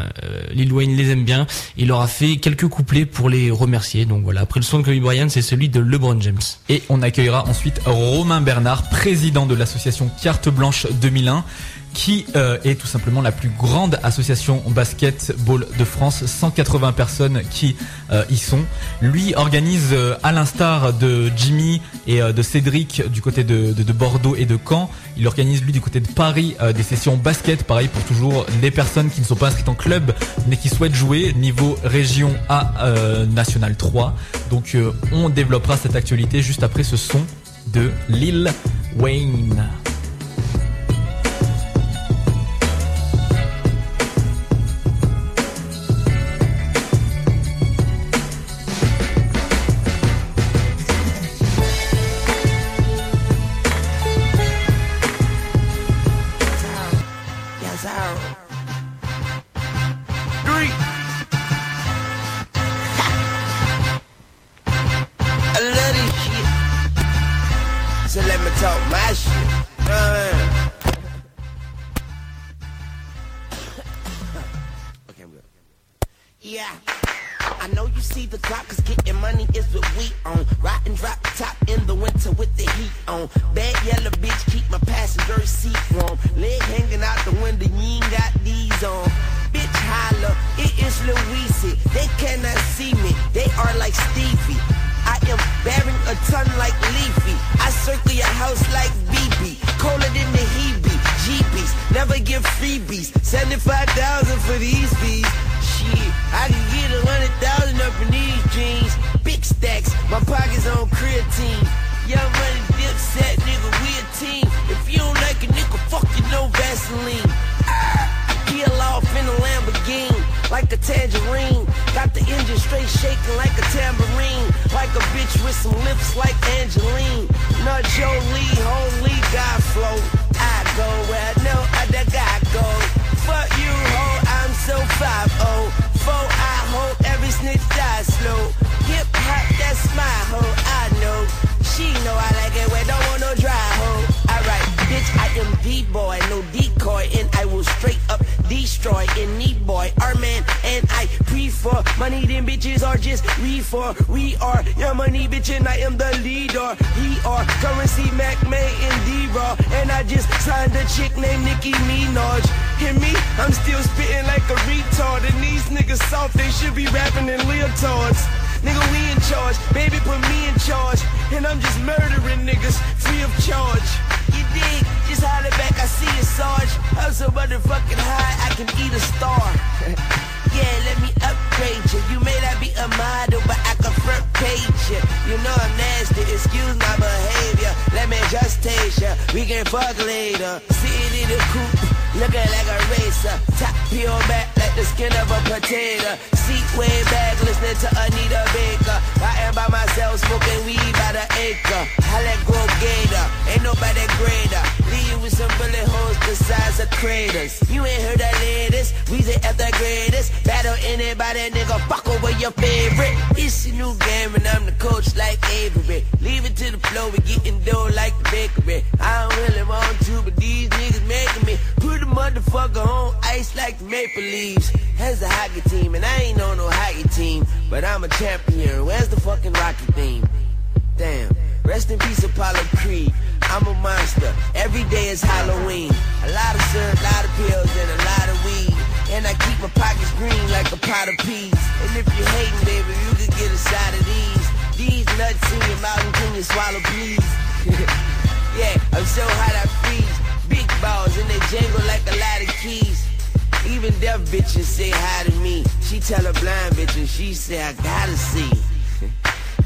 Lil Wayne les aime bien. Il leur a fait quelques couplets pour les remercier. Donc voilà, après le son de Kobe Bryant, c'est celui de LeBron James. Et on accueillera ensuite Romain Bernard, président de l'association Carte Blanche 2001, qui euh, est tout simplement la plus grande association basketball de France, 180 personnes qui euh, y sont. Lui organise, euh, à l'instar de Jimmy et euh, de Cédric du côté de, de- de Bordeaux et de Caen, il organise lui du côté de Paris euh, des sessions basket, pareil pour toujours les personnes qui ne sont pas inscrites en club mais qui souhaitent jouer niveau région A euh, national 3. Donc on développera cette actualité juste après ce son de Lil Wayne. Destroy any boy. Our man and I prefer money, them bitches are just reefer. We are your money, bitch, and I am the leader. We are currency, Mac, May, and D-Raw. And I just signed a chick named Nicki Minaj. Hear me? I'm still spitting like a retard. And these niggas soft, they should be rapping in leotards. Nigga, we in charge. Baby, put me in charge. And I'm just murdering niggas free of charge. You dig? Just holler back, I see you, Sarge. I'm so motherfucking high, I can eat a star. yeah, let me upgrade you. You may not be a model, but I can front page you. You know I'm nasty, excuse my behavior. Let me just taste you. We can fuck later. Sitting in the coupe, looking like a racer. Top peel back like the skin of a potato. Seat way back, listening to Anita Baker. I am by myself, smoking weed by the acre. I let go gator, ain't nobody greater. Leave you with some bullet holes the size of craters. You ain't heard the latest, we the greatest. Battle anybody, nigga, fuck over your favorite. It's a new game and I'm the coach like Avery. Leave it to the flow, we getting dough like the bakery. I don't really want to, but these niggas making me put a motherfucker on ice like the Maple Leaves. Has a hockey team, and I ain't on no hockey team, but I'm a champion. Where's the fucking Rocky theme? Damn. Rest in peace, Apollo Creed. I'm a monster. Every day is Halloween. A lot of syrup, a lot of pills, and a lot of weed. And I keep my pockets green like a pot of peas. And if you're hating, baby, you could get a side of these. These nuts in your mouth, and can you swallow, please? yeah, I'm so hot I freeze. Big balls, and they jangle like a lot of keys. Even deaf bitches say hi to me. She tell a blind bitch, and she say, I gotta see.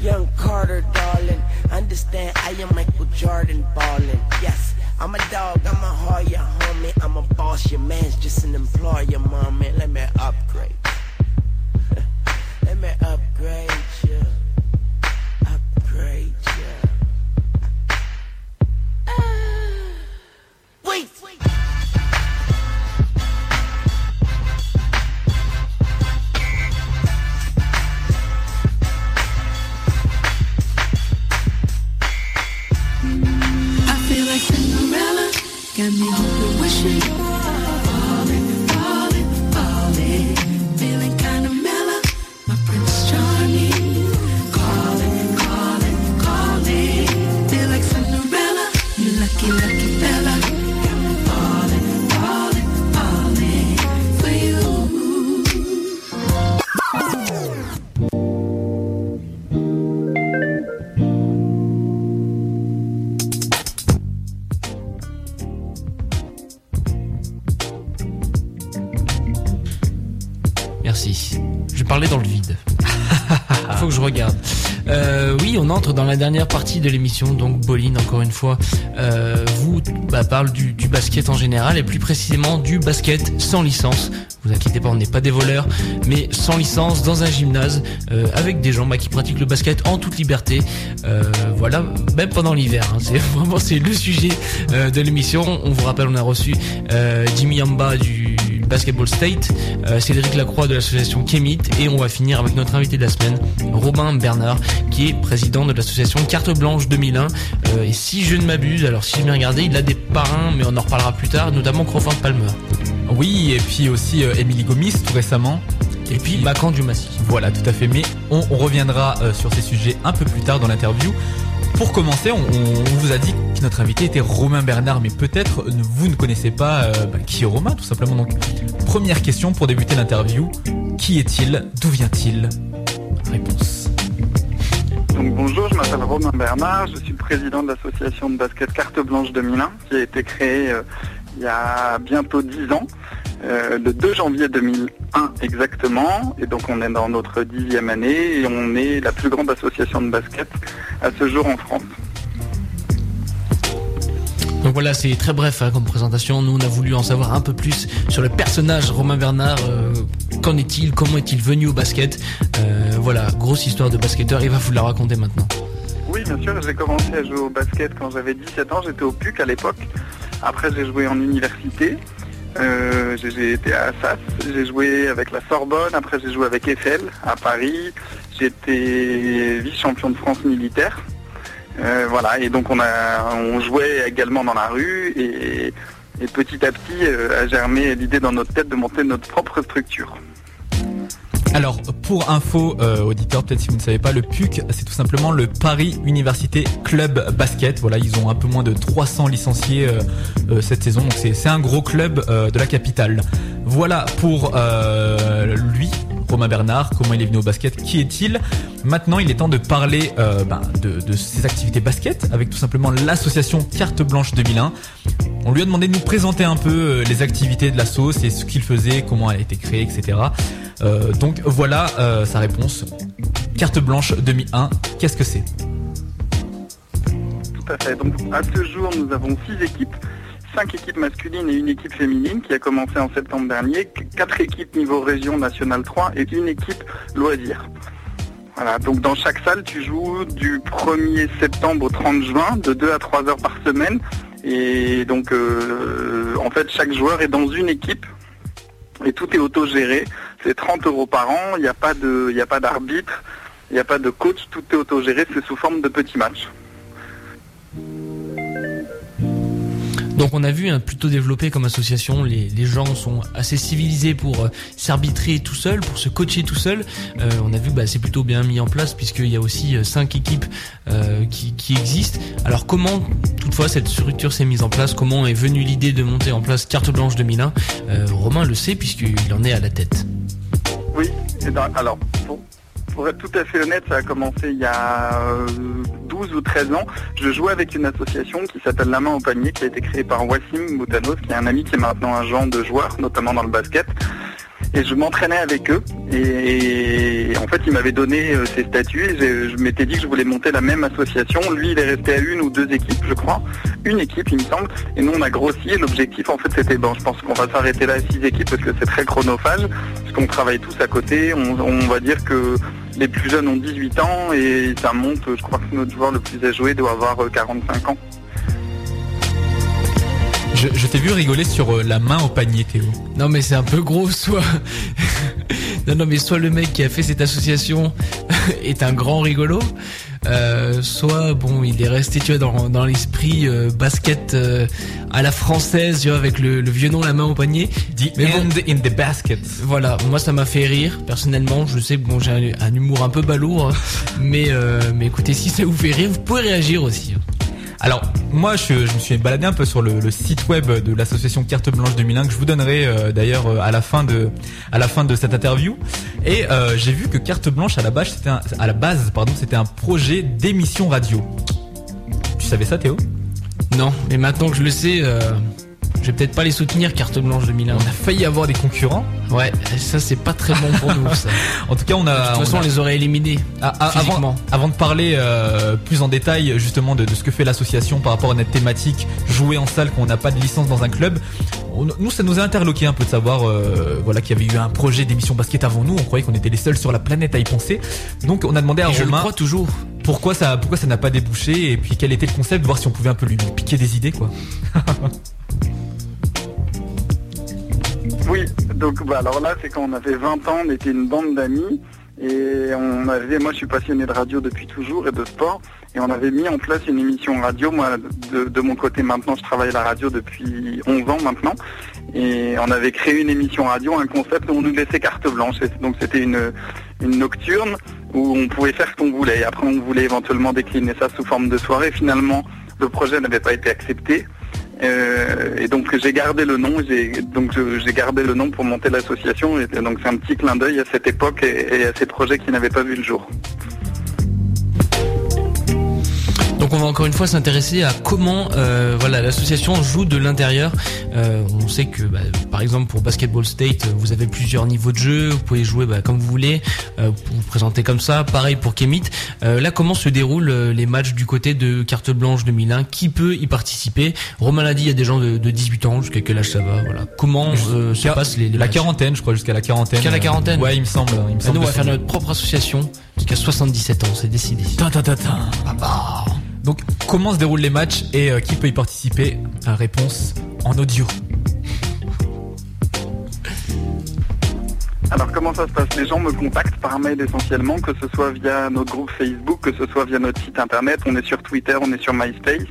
Young Carter, darling. Understand I am Michael Jordan ballin'. Yes, I'm a dog, I'm a Hoya, homie. I'm a boss, your man's just an employer, mommy. Let me upgrade. Let me. Upgrade entre dans la dernière partie de l'émission, donc Boline, encore une fois, euh, vous bah, parle du, basket en général et plus précisément du basket sans licence. Vous inquiétez pas, on n'est pas des voleurs, mais sans licence dans un gymnase euh, avec des gens bah, qui pratiquent le basket en toute liberté. Euh, voilà, même pendant l'hiver. hein. c'est vraiment c'est le sujet de l'émission. On vous rappelle, on a reçu Jimmy Yamba du Basketball State, euh, Cédric Lacroix de l'association Kemit et on va finir avec notre invité de la semaine, Robin Bernard, qui est président de l'association Carte Blanche 2001. Euh, et si je ne m'abuse, alors si j'ai bien regardé, il a des parrains, mais on en reparlera plus tard, notamment Crawford Palmer. Oui, et puis aussi euh, Emily Gomis tout récemment, Et puis Macan du. Voilà, tout à fait. Mais on, on reviendra euh, sur ces sujets un peu plus tard dans l'interview. Pour commencer, on, on vous a dit notre invité était Romain Bernard, mais peut-être euh, vous ne connaissez pas euh, bah, qui est Romain, tout simplement. Donc, première question pour débuter l'interview qui est-il? D'où vient-il? Réponse. Donc bonjour, je m'appelle Romain Bernard, je suis président de l'association de basket Carte Blanche 2001 qui a été créée euh, il y a bientôt 10 ans, le 2 janvier 2001 exactement. Et donc on est dans notre dixième année et on est la plus grande association de basket à ce jour en France. Voilà, c'est très bref hein, comme présentation. Nous, on a voulu en savoir un peu plus sur le personnage Romain Bernard. euh, Qu'en est-il? Comment est-il venu au basket? Euh, Voilà, grosse histoire de basketteur. Il va vous la raconter maintenant. Oui, bien sûr, j'ai commencé à jouer au basket quand j'avais 17 ans, j'étais au PUC à l'époque. Après, j'ai joué en université. Euh, j'ai- j'ai été à Assas, j'ai joué avec la Sorbonne, après j'ai joué avec Eiffel à Paris, j'étais vice-champion de France militaire. Euh, voilà, et donc on a on jouait également dans la rue et, et petit à petit euh, a germé l'idée dans notre tête de monter notre propre structure. Alors, pour info, euh, auditeur, peut-être si vous ne savez pas, le PUC, c'est tout simplement le Paris Université Club Basket. Voilà, ils ont un peu moins de 300 licenciés euh, cette saison, donc c'est un gros club de la capitale. Voilà pour lui, Romain Bernard, comment il est venu au basket, qui est-il? Maintenant, il est temps de parler euh, ben, de, ses activités basket avec tout simplement l'association Carte Blanche 2001. On lui a demandé de nous présenter un peu euh, les activités de la sauce et ce qu'il faisait, comment elle a été créée, etc. Euh, donc voilà sa réponse. Carte blanche 2001, qu'est-ce que c'est? Tout à fait. Donc à ce jour, nous avons six équipes, cinq équipes masculines et une équipe féminine qui a commencé en septembre dernier, qu- quatre équipes niveau région nationale 3 et une équipe loisir. Voilà, donc dans chaque salle, tu joues du 1er septembre au 30 juin, de 2 à 3 heures par semaine. Et donc, euh, en fait, chaque joueur est dans une équipe et tout est autogéré. C'est 30 euros par an, il n'y a pas d'arbitre, il n'y a pas de coach, tout est autogéré, c'est sous forme de petits matchs. Donc on a vu hein, plutôt développé comme association, les, gens sont assez civilisés pour euh, s'arbitrer tout seul, pour se coacher tout seul. Euh, on a vu bah, c'est plutôt bien mis en place puisqu'il y a aussi euh, cinq équipes qui, existent. Alors comment toutefois cette structure s'est mise en place? Comment est venue l'idée de monter en place Carte Blanche 2001 Euh, Romain le sait puisqu'il en est à la tête. Oui, dans- alors, pour, pour être tout à fait honnête, ça a commencé il y a euh, 12 ou 13 ans. Je jouais avec une association qui s'appelle La Main au Panier, qui a été créée par Wassim Moutanos, qui est un ami qui est maintenant un agent de joueurs, notamment dans le basket. Et je m'entraînais avec eux. Et, en fait, il m'avait donné euh, ses statuts. Et je, m'étais dit que je voulais monter la même association. Lui, il est resté à une ou deux équipes, je crois. Une équipe, il me semble. Et nous, on a grossi. Et l'objectif, en fait, c'était, bon, je pense qu'on va s'arrêter là à six équipes parce que c'est très chronophage. Parce qu'on travaille tous à côté. On, on va dire que les plus jeunes ont 18 ans et ça monte. Je crois que notre joueur le plus à jouer doit avoir euh, 45 ans. Je, je t'ai vu rigoler sur euh, la main au panier, Théo. Non mais c'est un peu gros, soit... non non mais soit le mec qui a fait cette association est un grand rigolo, euh, soit bon il est resté tu vois dans, dans l'esprit euh, basket à la française tu vois avec le, le vieux nom la main au panier. The Mais bon, in the basket. voilà, moi ça m'a fait rire personnellement. Je sais que bon j'ai un, un humour un peu balourd, hein, mais mais écoutez si ça vous fait rire, vous pouvez réagir aussi. hein. Alors, moi, je, me suis baladé un peu sur le, site web de l'association Carte Blanche 2001 que je vous donnerai euh, d'ailleurs euh, à la fin de cette interview. Et euh, j'ai vu que Carte Blanche à la base, c'était pardon, c'était un projet d'émission radio. Tu savais ça, Théo? Non, mais maintenant que je le sais, je vais peut-être pas les soutenir carte blanche 2001. On a failli avoir des concurrents. Ouais, ça c'est pas très bon pour nous. Ça. En tout cas, on a. De toute on façon, a- on les aurait éliminés. Ah, ah, avant, physiquement. avant de parler euh, plus en détail justement de, de ce que fait l'association par rapport à notre thématique jouer en salle quand on n'a pas de licence dans un club, on- nous ça nous a interloqué un peu de savoir euh, voilà qu'il y avait eu un projet d'émission basket avant nous, on croyait qu'on était les seuls sur la planète à y penser. Donc on a demandé à Et je le Romain crois toujours. pourquoi ça pourquoi ça n'a pas débouché et puis quel était le concept, voir si on pouvait un peu lui piquer des idées quoi. Oui, donc bah, alors là, c'est quand on avait 20 ans, on était une bande d'amis. Et on avait, moi je suis passionné de radio depuis toujours et de sport. Et on avait mis en place une émission radio. Moi, de, de mon côté, maintenant, je travaille à la radio depuis 11 ans maintenant. Et on avait créé une émission radio, un concept où on nous laissait carte blanche. Donc c'était une, une nocturne où on pouvait faire ce qu'on voulait. Et après, on voulait éventuellement décliner ça sous forme de soirée. Finalement, le projet n'avait pas été accepté. Euh, et donc j'ai gardé le nom, j'ai donc gardé le nom pour monter l'association. Donc c'est un petit clin d'œil à cette époque et à ces projets qui n'avaient pas vu le jour. Donc on va encore une fois s'intéresser à comment euh, voilà l'association joue de l'intérieur. Euh, on sait que bah, par exemple pour Basketball State, vous avez plusieurs niveaux de jeu, vous pouvez jouer bah, comme vous voulez, euh, vous présenter comme ça. Pareil pour Kemit. Euh, là comment se déroulent euh, les matchs du côté de carte blanche 2001 Qui peut y participer? Romain l'a dit, il y a des gens de, de 18 ans, jusqu'à quel âge ça va? Voilà. Comment euh, se passent les, les la matchs? quarantaine, je crois, jusqu'à la quarantaine. Jusqu'à la quarantaine Ouais, il me semble. Il me semble nous on va faire notre propre association jusqu'à 77 ans, c'est décidé. Ta, ta, ta, ta. Donc, comment se déroulent les matchs et euh, qui peut y participer? Réponse en audio. Alors comment ça se passe? Les gens me contactent par mail essentiellement, que ce soit via notre groupe Facebook, que ce soit via notre site internet, on est sur Twitter, on est sur MySpace,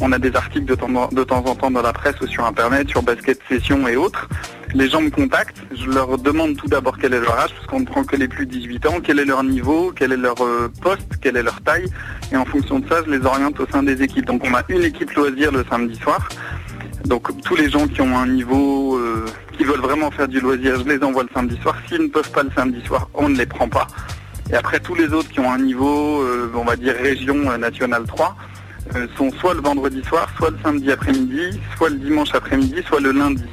on a des articles de temps en temps dans la presse ou sur internet, sur Basket Session et autres. Les gens me contactent, je leur demande tout d'abord quel est leur âge, parce qu'on ne prend que les plus de 18 ans, quel est leur niveau, quel est leur euh, poste, quelle est leur taille, et en fonction de ça, je les oriente au sein des équipes. Donc on a une équipe loisir le samedi soir, donc tous les gens qui ont un niveau, euh, qui veulent vraiment faire du loisir, je les envoie le samedi soir. S'ils ne peuvent pas le samedi soir, on ne les prend pas. Et après tous les autres qui ont un niveau, euh, on va dire région nationale 3, euh, sont soit le vendredi soir, soit le samedi après-midi, soit le dimanche après-midi, soit le lundi.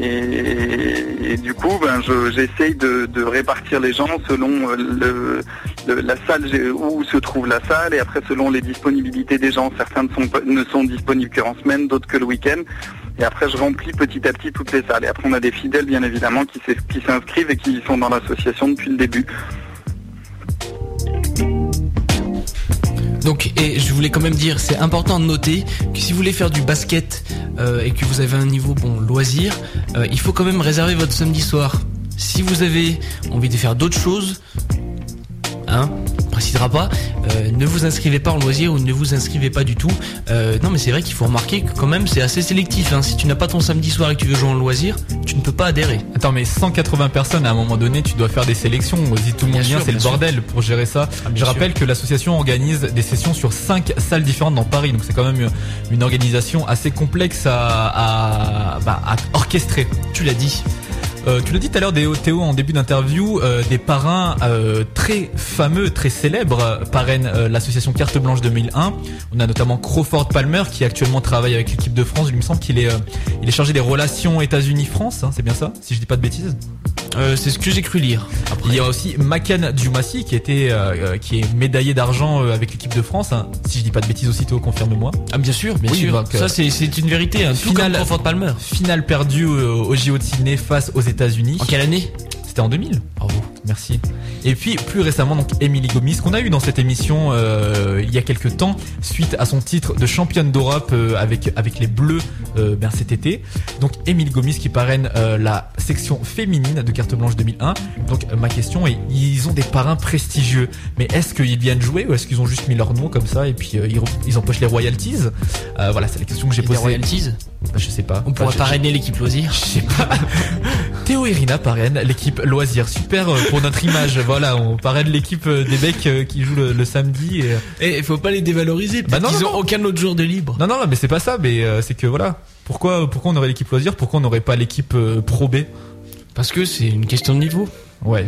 Et, du coup, ben, je- j'essaye de, répartir les gens selon euh, la salle où se trouve la salle et après selon les disponibilités des gens. Certains ne sont, disponibles qu'en semaine, d'autres que le week-end. Et après, je remplis petit à petit toutes les salles. Et après, on a des fidèles, bien évidemment, qui s'inscrivent et qui sont dans l'association depuis le début. Donc, et je voulais quand même dire, c'est important de noter que si vous voulez faire du basket euh, et que vous avez un niveau bon loisir, euh, il faut quand même réserver votre samedi soir. Si vous avez envie de faire d'autres choses, hein, on précisera pas, euh, ne vous inscrivez pas en loisir ou ne vous inscrivez pas du tout. Euh, non, mais c'est vrai qu'il faut remarquer que quand même c'est assez sélectif. Hein. Si tu n'as pas ton samedi soir et que tu veux jouer en loisir, tu ne peux pas adhérer. Attends, mais 180 personnes, à un moment donné, tu dois faire des sélections. Si tout le monde vient, c'est le sûr. bordel pour gérer ça. Ah, Je sûr. rappelle que l'association organise des sessions sur 5 salles différentes dans Paris. Donc c'est quand même une organisation assez complexe à, à, bah, à orchestrer. Tu l'as dit. Euh, tu l'as dit tout à l'heure, Théo, Théo, en début d'interview, euh, des parrains euh, très fameux, très célèbres parrainent l'association Carte Blanche 2001. On a notamment Crawford Palmer qui actuellement travaille avec l'équipe de France. Il me semble qu'il est, il est chargé des relations États-Unis-France, hein, c'est bien ça, si je dis pas de bêtises? Euh, c'est ce que j'ai cru lire. Il y a aussi Makan Dumassi qui était, euh, qui est médaillé d'argent avec l'équipe de France. hein. Si je dis pas de bêtises aussi, Théo, confirme-moi. Ah bien sûr, bien Oui, sûr. donc, Ça c'est une vérité. Hein. Tout Finale- comme Palmer. Finale perdue au JO de Sydney face aux États-Unis. En quelle année? C'était en 2000. Bravo, merci. Et puis plus récemment donc Émilie Gomis qu'on a eu dans cette émission euh, il y a quelques temps suite à son titre de championne d'Europe euh, avec avec les Bleus euh, ben, cet été. Donc Émilie Gomis qui parraine la section féminine de carte blanche 2001. Donc ma question est ils ont des parrains prestigieux mais est-ce qu'ils viennent jouer ou est-ce qu'ils ont juste mis leur nom comme ça et puis ils, ils empochent les royalties? Voilà c'est la question que j'ai posée. royalties? Bah, Je sais pas. On pourrait Enfin, parrainer l'équipe loisir. je sais pas. Théo Irina parraine l'équipe loisir. Super pour notre image. Voilà, on parraine l'équipe euh, des becs euh, qui joue le, le samedi. Et... Et il faut pas les dévaloriser. Bah non, Ils non, ont non. aucun autre jour de libre. Non, non, mais c'est pas ça. Mais euh, c'est que voilà. Pourquoi, pourquoi on aurait l'équipe loisir? Pourquoi on n'aurait pas l'équipe euh, Pro B? Parce que c'est une question de niveau. Ouais.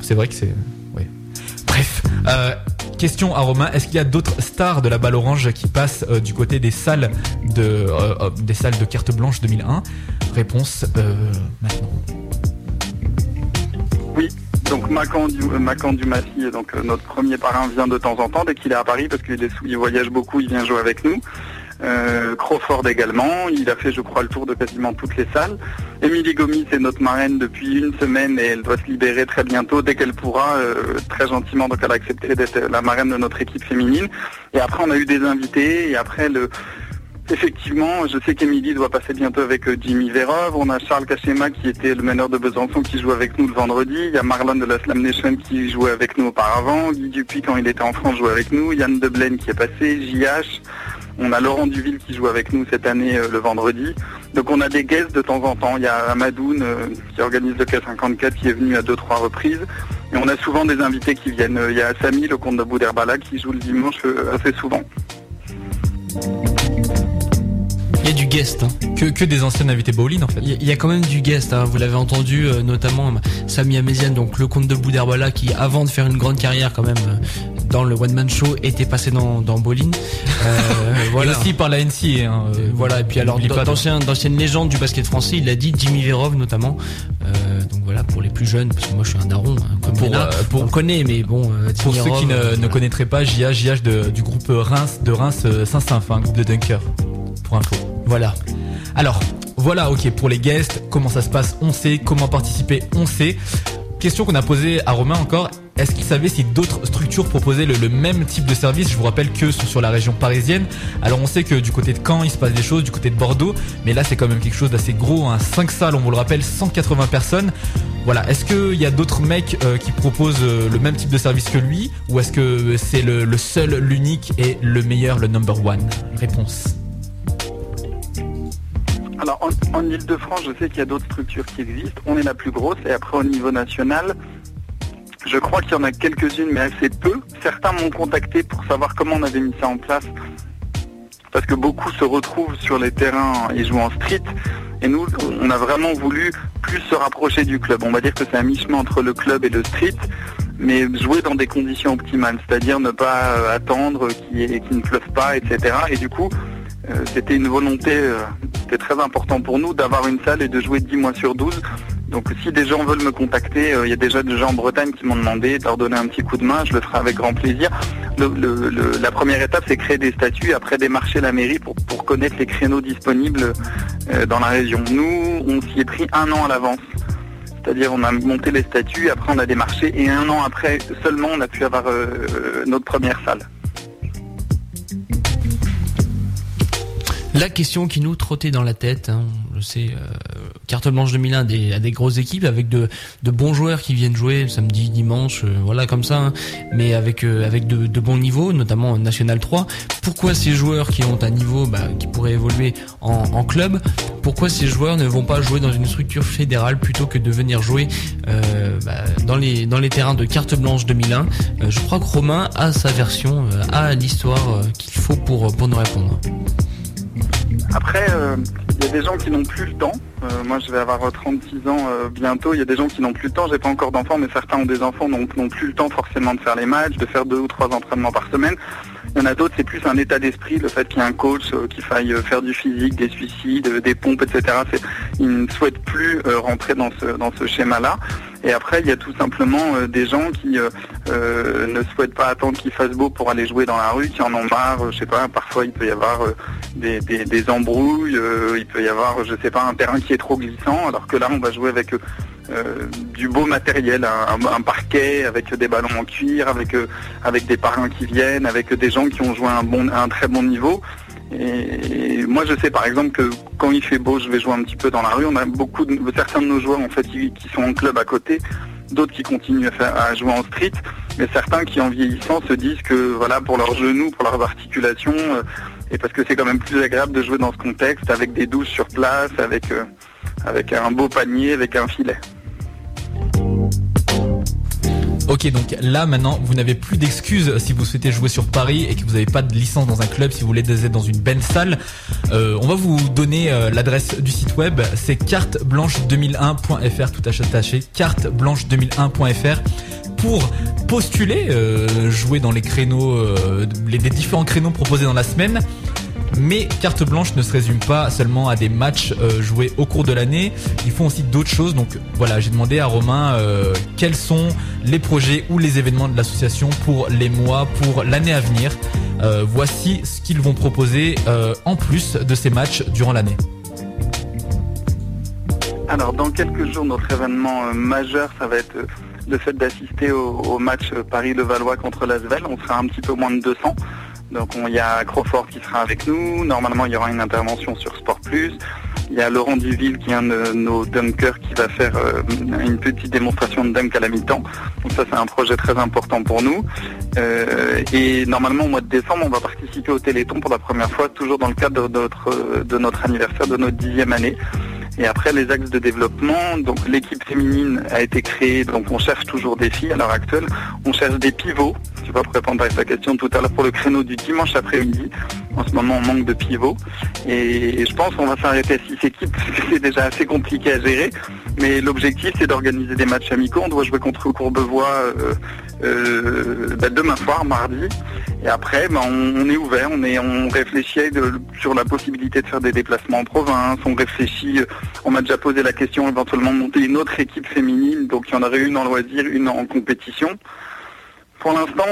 C'est vrai que c'est. Ouais. Bref. Euh, question à Romain. Est-ce qu'il y a d'autres stars de la balle orange qui passent euh, du côté des salles de euh, euh, des salles de carte blanche 2001 Réponse euh, maintenant. Oui, donc Macan du, euh, Macan du Massy, donc euh, notre premier parrain vient de temps en temps dès qu'il est à Paris parce qu'il il voyage beaucoup, il vient jouer avec nous. Euh, Crawford également, il a fait je crois le tour de quasiment toutes les salles. Émilie Gomis est notre marraine depuis une semaine et elle doit se libérer très bientôt dès qu'elle pourra, euh, très gentiment donc elle a accepté d'être la marraine de notre équipe féminine. Et après on a eu des invités et après le Effectivement, je sais qu'Emilie doit passer bientôt avec euh, Jimmy Verov. On a Charles Cachema qui était le meneur de Besançon qui joue avec nous le vendredi. Il y a Marlon de la Slam Nation qui jouait avec nous auparavant. Guy Dupuis quand il était en France jouait avec nous. Yann Deblaine qui est passé. JH. On a Laurent Duville qui joue avec nous cette année euh, le vendredi. Donc on a des guests de temps en temps. Il y a Amadoun euh, qui organise le K54 qui est venu à deux trois reprises. Et on a souvent des invités qui viennent. Il y a Samy, le comte de Bouderbala, qui joue le dimanche assez souvent. Y a du guest. Hein. Que, que des anciens invités bowling en fait. Il y a- y a quand même du guest, hein. vous l'avez entendu, euh, notamment euh, Sami Améziane, donc le comte de Bouderbala, qui avant de faire une grande carrière quand même euh, dans le One Man Show, était passé dans, dans Bowling. Euh, Voilà. Et aussi par la NCA. Hein, voilà, et puis alors d'anciennes légendes du basket français, il l'a dit, Jimmy Verov notamment. Donc voilà, pour les plus jeunes, parce que moi je suis un daron, hein, comme Pour, pour- on connaît, mais bon, Pour Jimmy ceux qui ne, connaîtraient pas, JH, JH de- du groupe Reims de Reims Saint-Symph, un groupe de Dunker. Pour info. Voilà. Alors, voilà, ok, pour les guests, comment ça se passe, on sait, comment participer, on sait. Question qu'on a posée à Romain encore, est-ce qu'il savait si d'autres structures proposaient le, même type de service? Je vous rappelle que sur la région parisienne. Alors on sait que du côté de Caen, il se passe des choses, du côté de Bordeaux, mais là c'est quand même quelque chose d'assez gros, hein. 5 salles, on vous le rappelle, 180 personnes. Voilà, est-ce qu'il y a d'autres mecs euh, qui proposent euh, le même type de service que lui? Ou est-ce que c'est le, le seul, l'unique et le meilleur, le number one? Réponse. Alors en, Ile-de-France, je sais qu'il y a d'autres structures qui existent. On est la plus grosse et après au niveau national, je crois qu'il y en a quelques-unes, mais assez peu. Certains m'ont contacté pour savoir comment on avait mis ça en place. Parce que beaucoup se retrouvent sur les terrains et jouent en street. Et nous, on a vraiment voulu plus se rapprocher du club. On va dire que c'est un mi-chemin entre le club et le street, mais jouer dans des conditions optimales, c'est-à-dire ne pas euh, attendre qu'il ne pleuve pas, etc. Et du coup, c'était une volonté, euh, c'était très important pour nous d'avoir une salle et de jouer 10 mois sur 12. Donc si des gens veulent me contacter, euh, il y a déjà des gens en Bretagne qui m'ont demandé de leur donner un petit coup de main, je le ferai avec grand plaisir. La première étape, c'est créer des statuts, après démarcher la mairie pour, connaître les créneaux disponibles euh, dans la région. Nous, on s'y est pris un an à l'avance. C'est-à-dire on a monté les statuts, après on a démarché et un an après seulement on a pu avoir euh, euh, notre première salle. La question qui nous trottait dans la tête, hein, je sais, euh, carte blanche 2001 a des, a des grosses équipes avec de, bons joueurs qui viennent jouer samedi, dimanche, euh, voilà comme ça, hein, mais avec euh, avec de, bons niveaux, notamment en National 3. Pourquoi ces joueurs qui ont un niveau bah, qui pourrait évoluer en, club, pourquoi ces joueurs ne vont pas jouer dans une structure fédérale plutôt que de venir jouer bah, dans les dans les terrains de carte blanche 2001 Euh, Je crois que Romain a sa version, a l'histoire qu'il faut pour pour nous répondre. Après, euh, il y a des gens qui n'ont plus le temps. Euh, moi, je vais avoir euh, 36 ans euh, bientôt. Il y a des gens qui n'ont plus le temps. J'ai pas encore d'enfants, mais certains ont des enfants, donc n'ont plus le temps forcément de faire les matchs, de faire deux ou trois entraînements par semaine. Il y en a d'autres, c'est plus un état d'esprit, le fait qu'il y ait un coach, euh, qu'il faille euh, faire du physique, des suicides, euh, des pompes, etc. Ils ne souhaitent plus rentrer dans ce, dans ce schéma-là. Et après, il y a tout simplement des gens qui ne souhaitent pas attendre qu'il fasse beau pour aller jouer dans la rue, qui en ont marre. je sais pas, parfois il peut y avoir des, des- embrouilles, il peut y avoir, je sais pas, un terrain qui est trop glissant, alors que là, on va jouer avec euh, du beau matériel, un, parquet, avec des ballons en cuir, avec euh, avec des parrains qui viennent, avec des gens qui ont joué un bon, un très bon niveau. Et moi, je sais par exemple que quand il fait beau, je vais jouer un petit peu dans la rue. On a beaucoup de certains de nos joueurs en fait qui, sont en club à côté, d'autres qui continuent à, jouer en street, mais certains qui en vieillissant se disent que voilà pour leurs genoux, pour leurs articulations, euh, et parce que c'est quand même plus agréable de jouer dans ce contexte avec des douches sur place, avec euh, avec un beau panier, avec un filet. Ok, donc là maintenant, vous n'avez plus d'excuses si vous souhaitez jouer sur Paris et que vous n'avez pas de licence dans un club, si vous voulez être dans une belle salle. Euh, on va vous donner euh, l'adresse du site web, c'est carteblanche2001.fr, tout attaché, carteblanche2001.fr pour postuler, euh, jouer dans les créneaux, les différents créneaux proposés dans la semaine. Mais carte blanche ne se résume pas seulement à des matchs euh, joués au cours de l'année. Ils font aussi d'autres choses. Donc voilà, j'ai demandé à Romain euh, quels sont les projets ou les événements de l'association pour les mois, pour l'année à venir. Euh, voici ce qu'ils vont proposer en plus de ces matchs durant l'année. Alors, dans quelques jours, notre événement majeur, ça va être le fait d'assister au, match Paris-Levallois contre l'Asvel. On sera un petit peu moins de 200. Donc on- il y a Crawford qui sera avec nous. Normalement, il y aura une intervention sur Sport Plus. Il y a Laurent Duville qui est un de nos dunkers qui va faire euh, une petite démonstration de dunk à la mi-temps. Donc ça c'est un projet très important pour nous. Euh, et normalement au mois de décembre on va participer au Téléthon pour la première fois, toujours dans le cadre de notre, de notre anniversaire, de notre dixième année. Et après les axes de développement, donc l'équipe féminine a été créée, donc on cherche toujours des filles à l'heure actuelle. On cherche des pivots, tu vas pour répondre à ta question tout à l'heure pour le créneau du dimanche après-midi. En ce moment on manque de pivots. Et je pense qu'on va s'arrêter à six équipes parce que c'est déjà assez compliqué à gérer. Mais l'objectif c'est d'organiser des matchs amicaux. On doit jouer contre Courbevoie euh, euh, bah, demain soir, mardi. Et après, bah, on, est ouvert, on, est, on réfléchit sur la possibilité de faire des déplacements en province. On réfléchit, euh, on m'a déjà posé la question éventuellement de monter une autre équipe féminine. Donc il y en aurait une en loisir, une en compétition. Pour l'instant,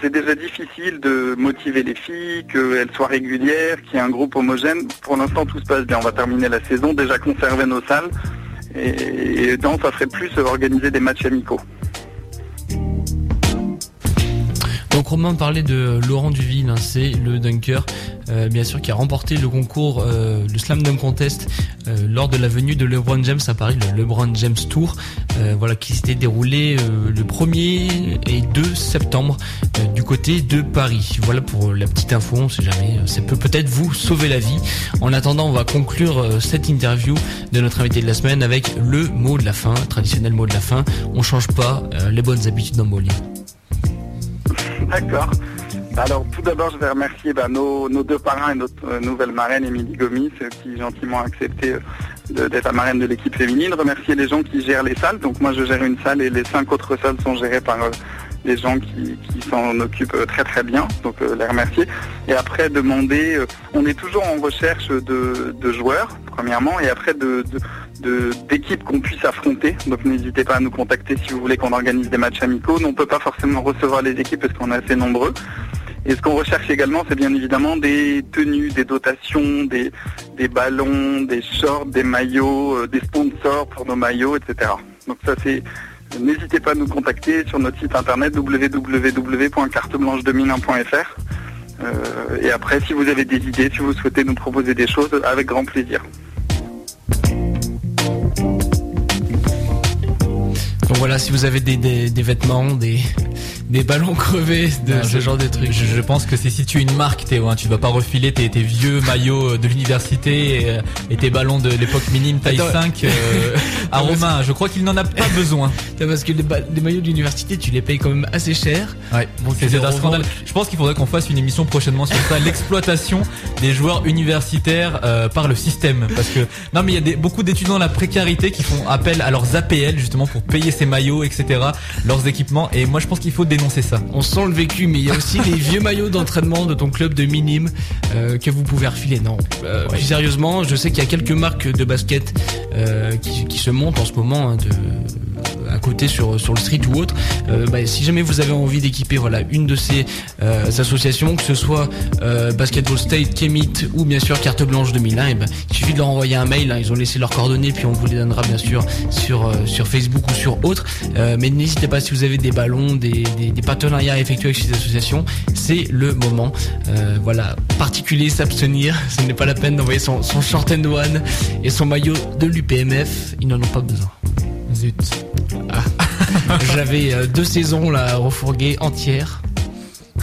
c'est déjà difficile de motiver les filles, qu'elles soient régulières, qu'il y ait un groupe homogène. Pour l'instant, tout se passe bien. On va terminer la saison, déjà conserver nos salles. Et, et donc, ça serait plus organiser des matchs amicaux. Donc Romain parlait de Laurent Duville, hein, c'est le dunker, euh, bien sûr, qui a remporté le concours, euh, le Slam Dunk Contest, euh, lors de la venue de LeBron James à Paris, le LeBron James Tour, voilà, qui s'était déroulé le 1er et 2 septembre du côté de Paris. Voilà pour la petite info, on sait jamais, ça peut peut-être vous sauver la vie. En attendant, on va conclure cette interview de notre invité de la semaine avec le mot de la fin, traditionnel mot de la fin. On change pas les bonnes habitudes en bowling. D'accord. Alors tout d'abord, je vais remercier bah, nos, deux parrains et notre euh, nouvelle marraine, Émilie Gomis, euh, qui gentiment a accepté euh, d'être la marraine de l'équipe féminine. Remercier les gens qui gèrent les salles. Donc moi, je gère une salle et les cinq autres salles sont gérées par des gens qui, s'en occupent très très bien. Donc les remercier. Et après, demander, on est toujours en recherche de, joueurs, premièrement, et après de- d'équipes qu'on puisse affronter. Donc n'hésitez pas à nous contacter si vous voulez qu'on organise des matchs amicaux. On peut pas forcément recevoir les équipes parce qu'on est assez nombreux. Et ce qu'on recherche également, c'est bien évidemment des tenues, des dotations, des, des ballons, des shorts, des maillots, euh, des sponsors pour nos maillots, etc. Donc ça c'est N'hésitez pas à nous contacter sur notre site internet www.carteblanche2001.fr. Euh, et après, si vous avez des idées, si vous souhaitez nous proposer des choses, avec grand plaisir. Voilà, si vous avez des, des, des vêtements, des, des ballons crevés, de Non, ce je- genre de trucs. Je, je pense que c'est si tu es une marque, Théo, hein, tu vas pas refiler tes, tes vieux maillots euh, de l'université et, euh, et tes ballons de l'époque minime taille Attends. 5 euh, à Romain. Je crois qu'il n'en a pas besoin. Parce que les, maillots d'université, tu les payes quand même assez cher. Ouais, Bon, c'est un scandale. Je pense qu'il faudrait qu'on fasse une émission prochainement sur ça, l'exploitation des joueurs universitaires euh, par le système. Parce que non, mais il y a des, beaucoup d'étudiants dans la précarité qui font appel à leurs APL justement pour payer ces maillots, etc., leurs équipements. Et moi, je pense qu'il faut dénoncer ça. On sent le vécu, mais il y a aussi les vieux maillots d'entraînement de ton club de minime euh, que vous pouvez refiler. Non, euh, plus sérieusement, je sais qu'il y a quelques marques de basket euh, qui, qui se montent en ce moment hein, de, à côté sur sur le street ou autre. Euh, bah, si jamais vous avez envie d'équiper, voilà, une de ces euh, associations, que ce soit euh, Basketball State, Kemit ou bien sûr Carte Blanche 2001, et ben, il suffit de leur envoyer un mail. hein, ils ont laissé leurs coordonnées, puis on vous les donnera bien sûr sur euh, sur Facebook ou sur autre. Euh, mais n'hésitez pas si vous avez des ballons, des, des, partenariats à effectuer avec ces associations, c'est le moment. Euh, voilà, particulier s'abstenir, ce n'est pas la peine d'envoyer son, son short and one et son maillot de l'UPMF, ils n'en ont pas besoin. Ah. J'avais euh, deux saisons là refourguées entières.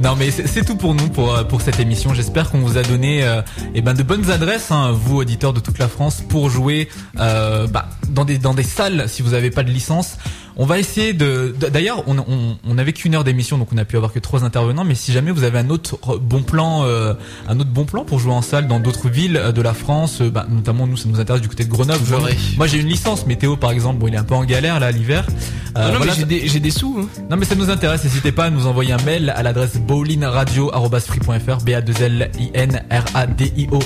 Non mais c'est tout pour nous pour euh, pour cette émission. J'espère qu'on vous a donné euh, eh ben de bonnes adresses, hein, vous auditeurs de toute la France, pour jouer bah, dans des dans des salles si vous n'avez pas de licence. On va essayer de. D'ailleurs, on, on, on avait qu'une heure d'émission, donc on a pu avoir que trois intervenants. Mais si jamais vous avez un autre bon plan, euh, un autre bon plan pour jouer en salle dans d'autres villes euh, de la France, euh, bah, notamment nous, ça nous intéresse du côté de Grenoble. Moi, j'ai une licence, mais Théo, par exemple, bon, il est un peu en galère là l'hiver. Euh, non, voilà, mais j'ai des, sous. hein. non mais ça nous intéresse, n'hésitez pas à nous envoyer un mail à l'adresse bowlinradio@free.fr, b a 2 l i n r a d i o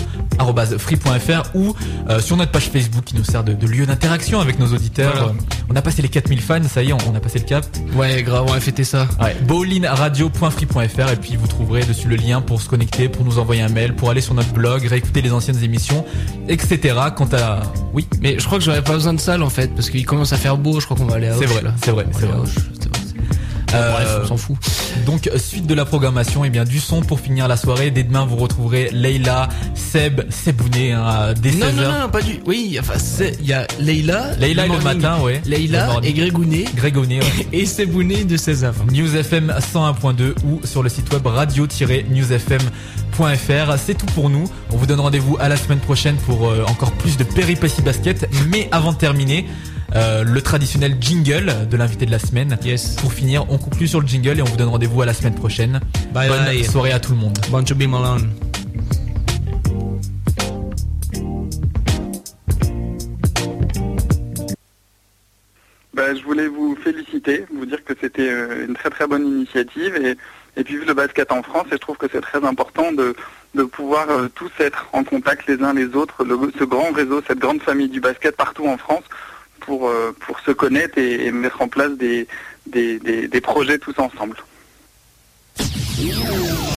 free.fr ou sur notre page Facebook qui nous sert de, de lieu d'interaction avec nos auditeurs. Voilà. On a passé les 4000 fans, ça y est, on, on a passé le cap. Ouais, grave, on va fêter ça. Ouais, bowlinradio.free.fr et puis vous trouverez dessus le lien pour se connecter, pour nous envoyer un mail, pour aller sur notre blog, réécouter les anciennes émissions, etc. Quant à oui, Mais je crois que j'aurais pas besoin de salle en fait, parce qu'il commence à faire beau, je crois qu'on va aller à c'est vrai, c'est vrai, c'est vrai. Bref, on s'en fout. Donc suite de la programmation, et bien du son pour finir la soirée. Dès demain, vous retrouverez Leila, Seb, Sebouné hein, dès 16h. Non, non, non, pas du. Oui, enfin, il y a Leila. Leila le matin, ouais. Le Leila et Grégounet. Grégounet, ouais. Et Sebouné de 16 à 20. News FM 101.2 ou sur le site web C'est tout pour nous. On vous donne rendez-vous à la semaine prochaine pour euh, encore plus de péripéties basket. Mais avant de terminer, euh, le traditionnel jingle de l'invité de la semaine. Yes. Pour finir, on conclut sur le jingle et on vous donne rendez-vous à la semaine prochaine. Bye Bonne bye. soirée à tout le monde. Bon to be Malone. Bah, je voulais vous féliciter, vous dire que c'était euh, une très très bonne initiative et, et puis vu le basket en France, je trouve que c'est très important de, de pouvoir euh, tous être en contact les uns les autres, ce grand réseau, cette grande famille du basket partout en France pour, euh, pour se connaître et, et mettre en place des, des, des, projets tous ensemble.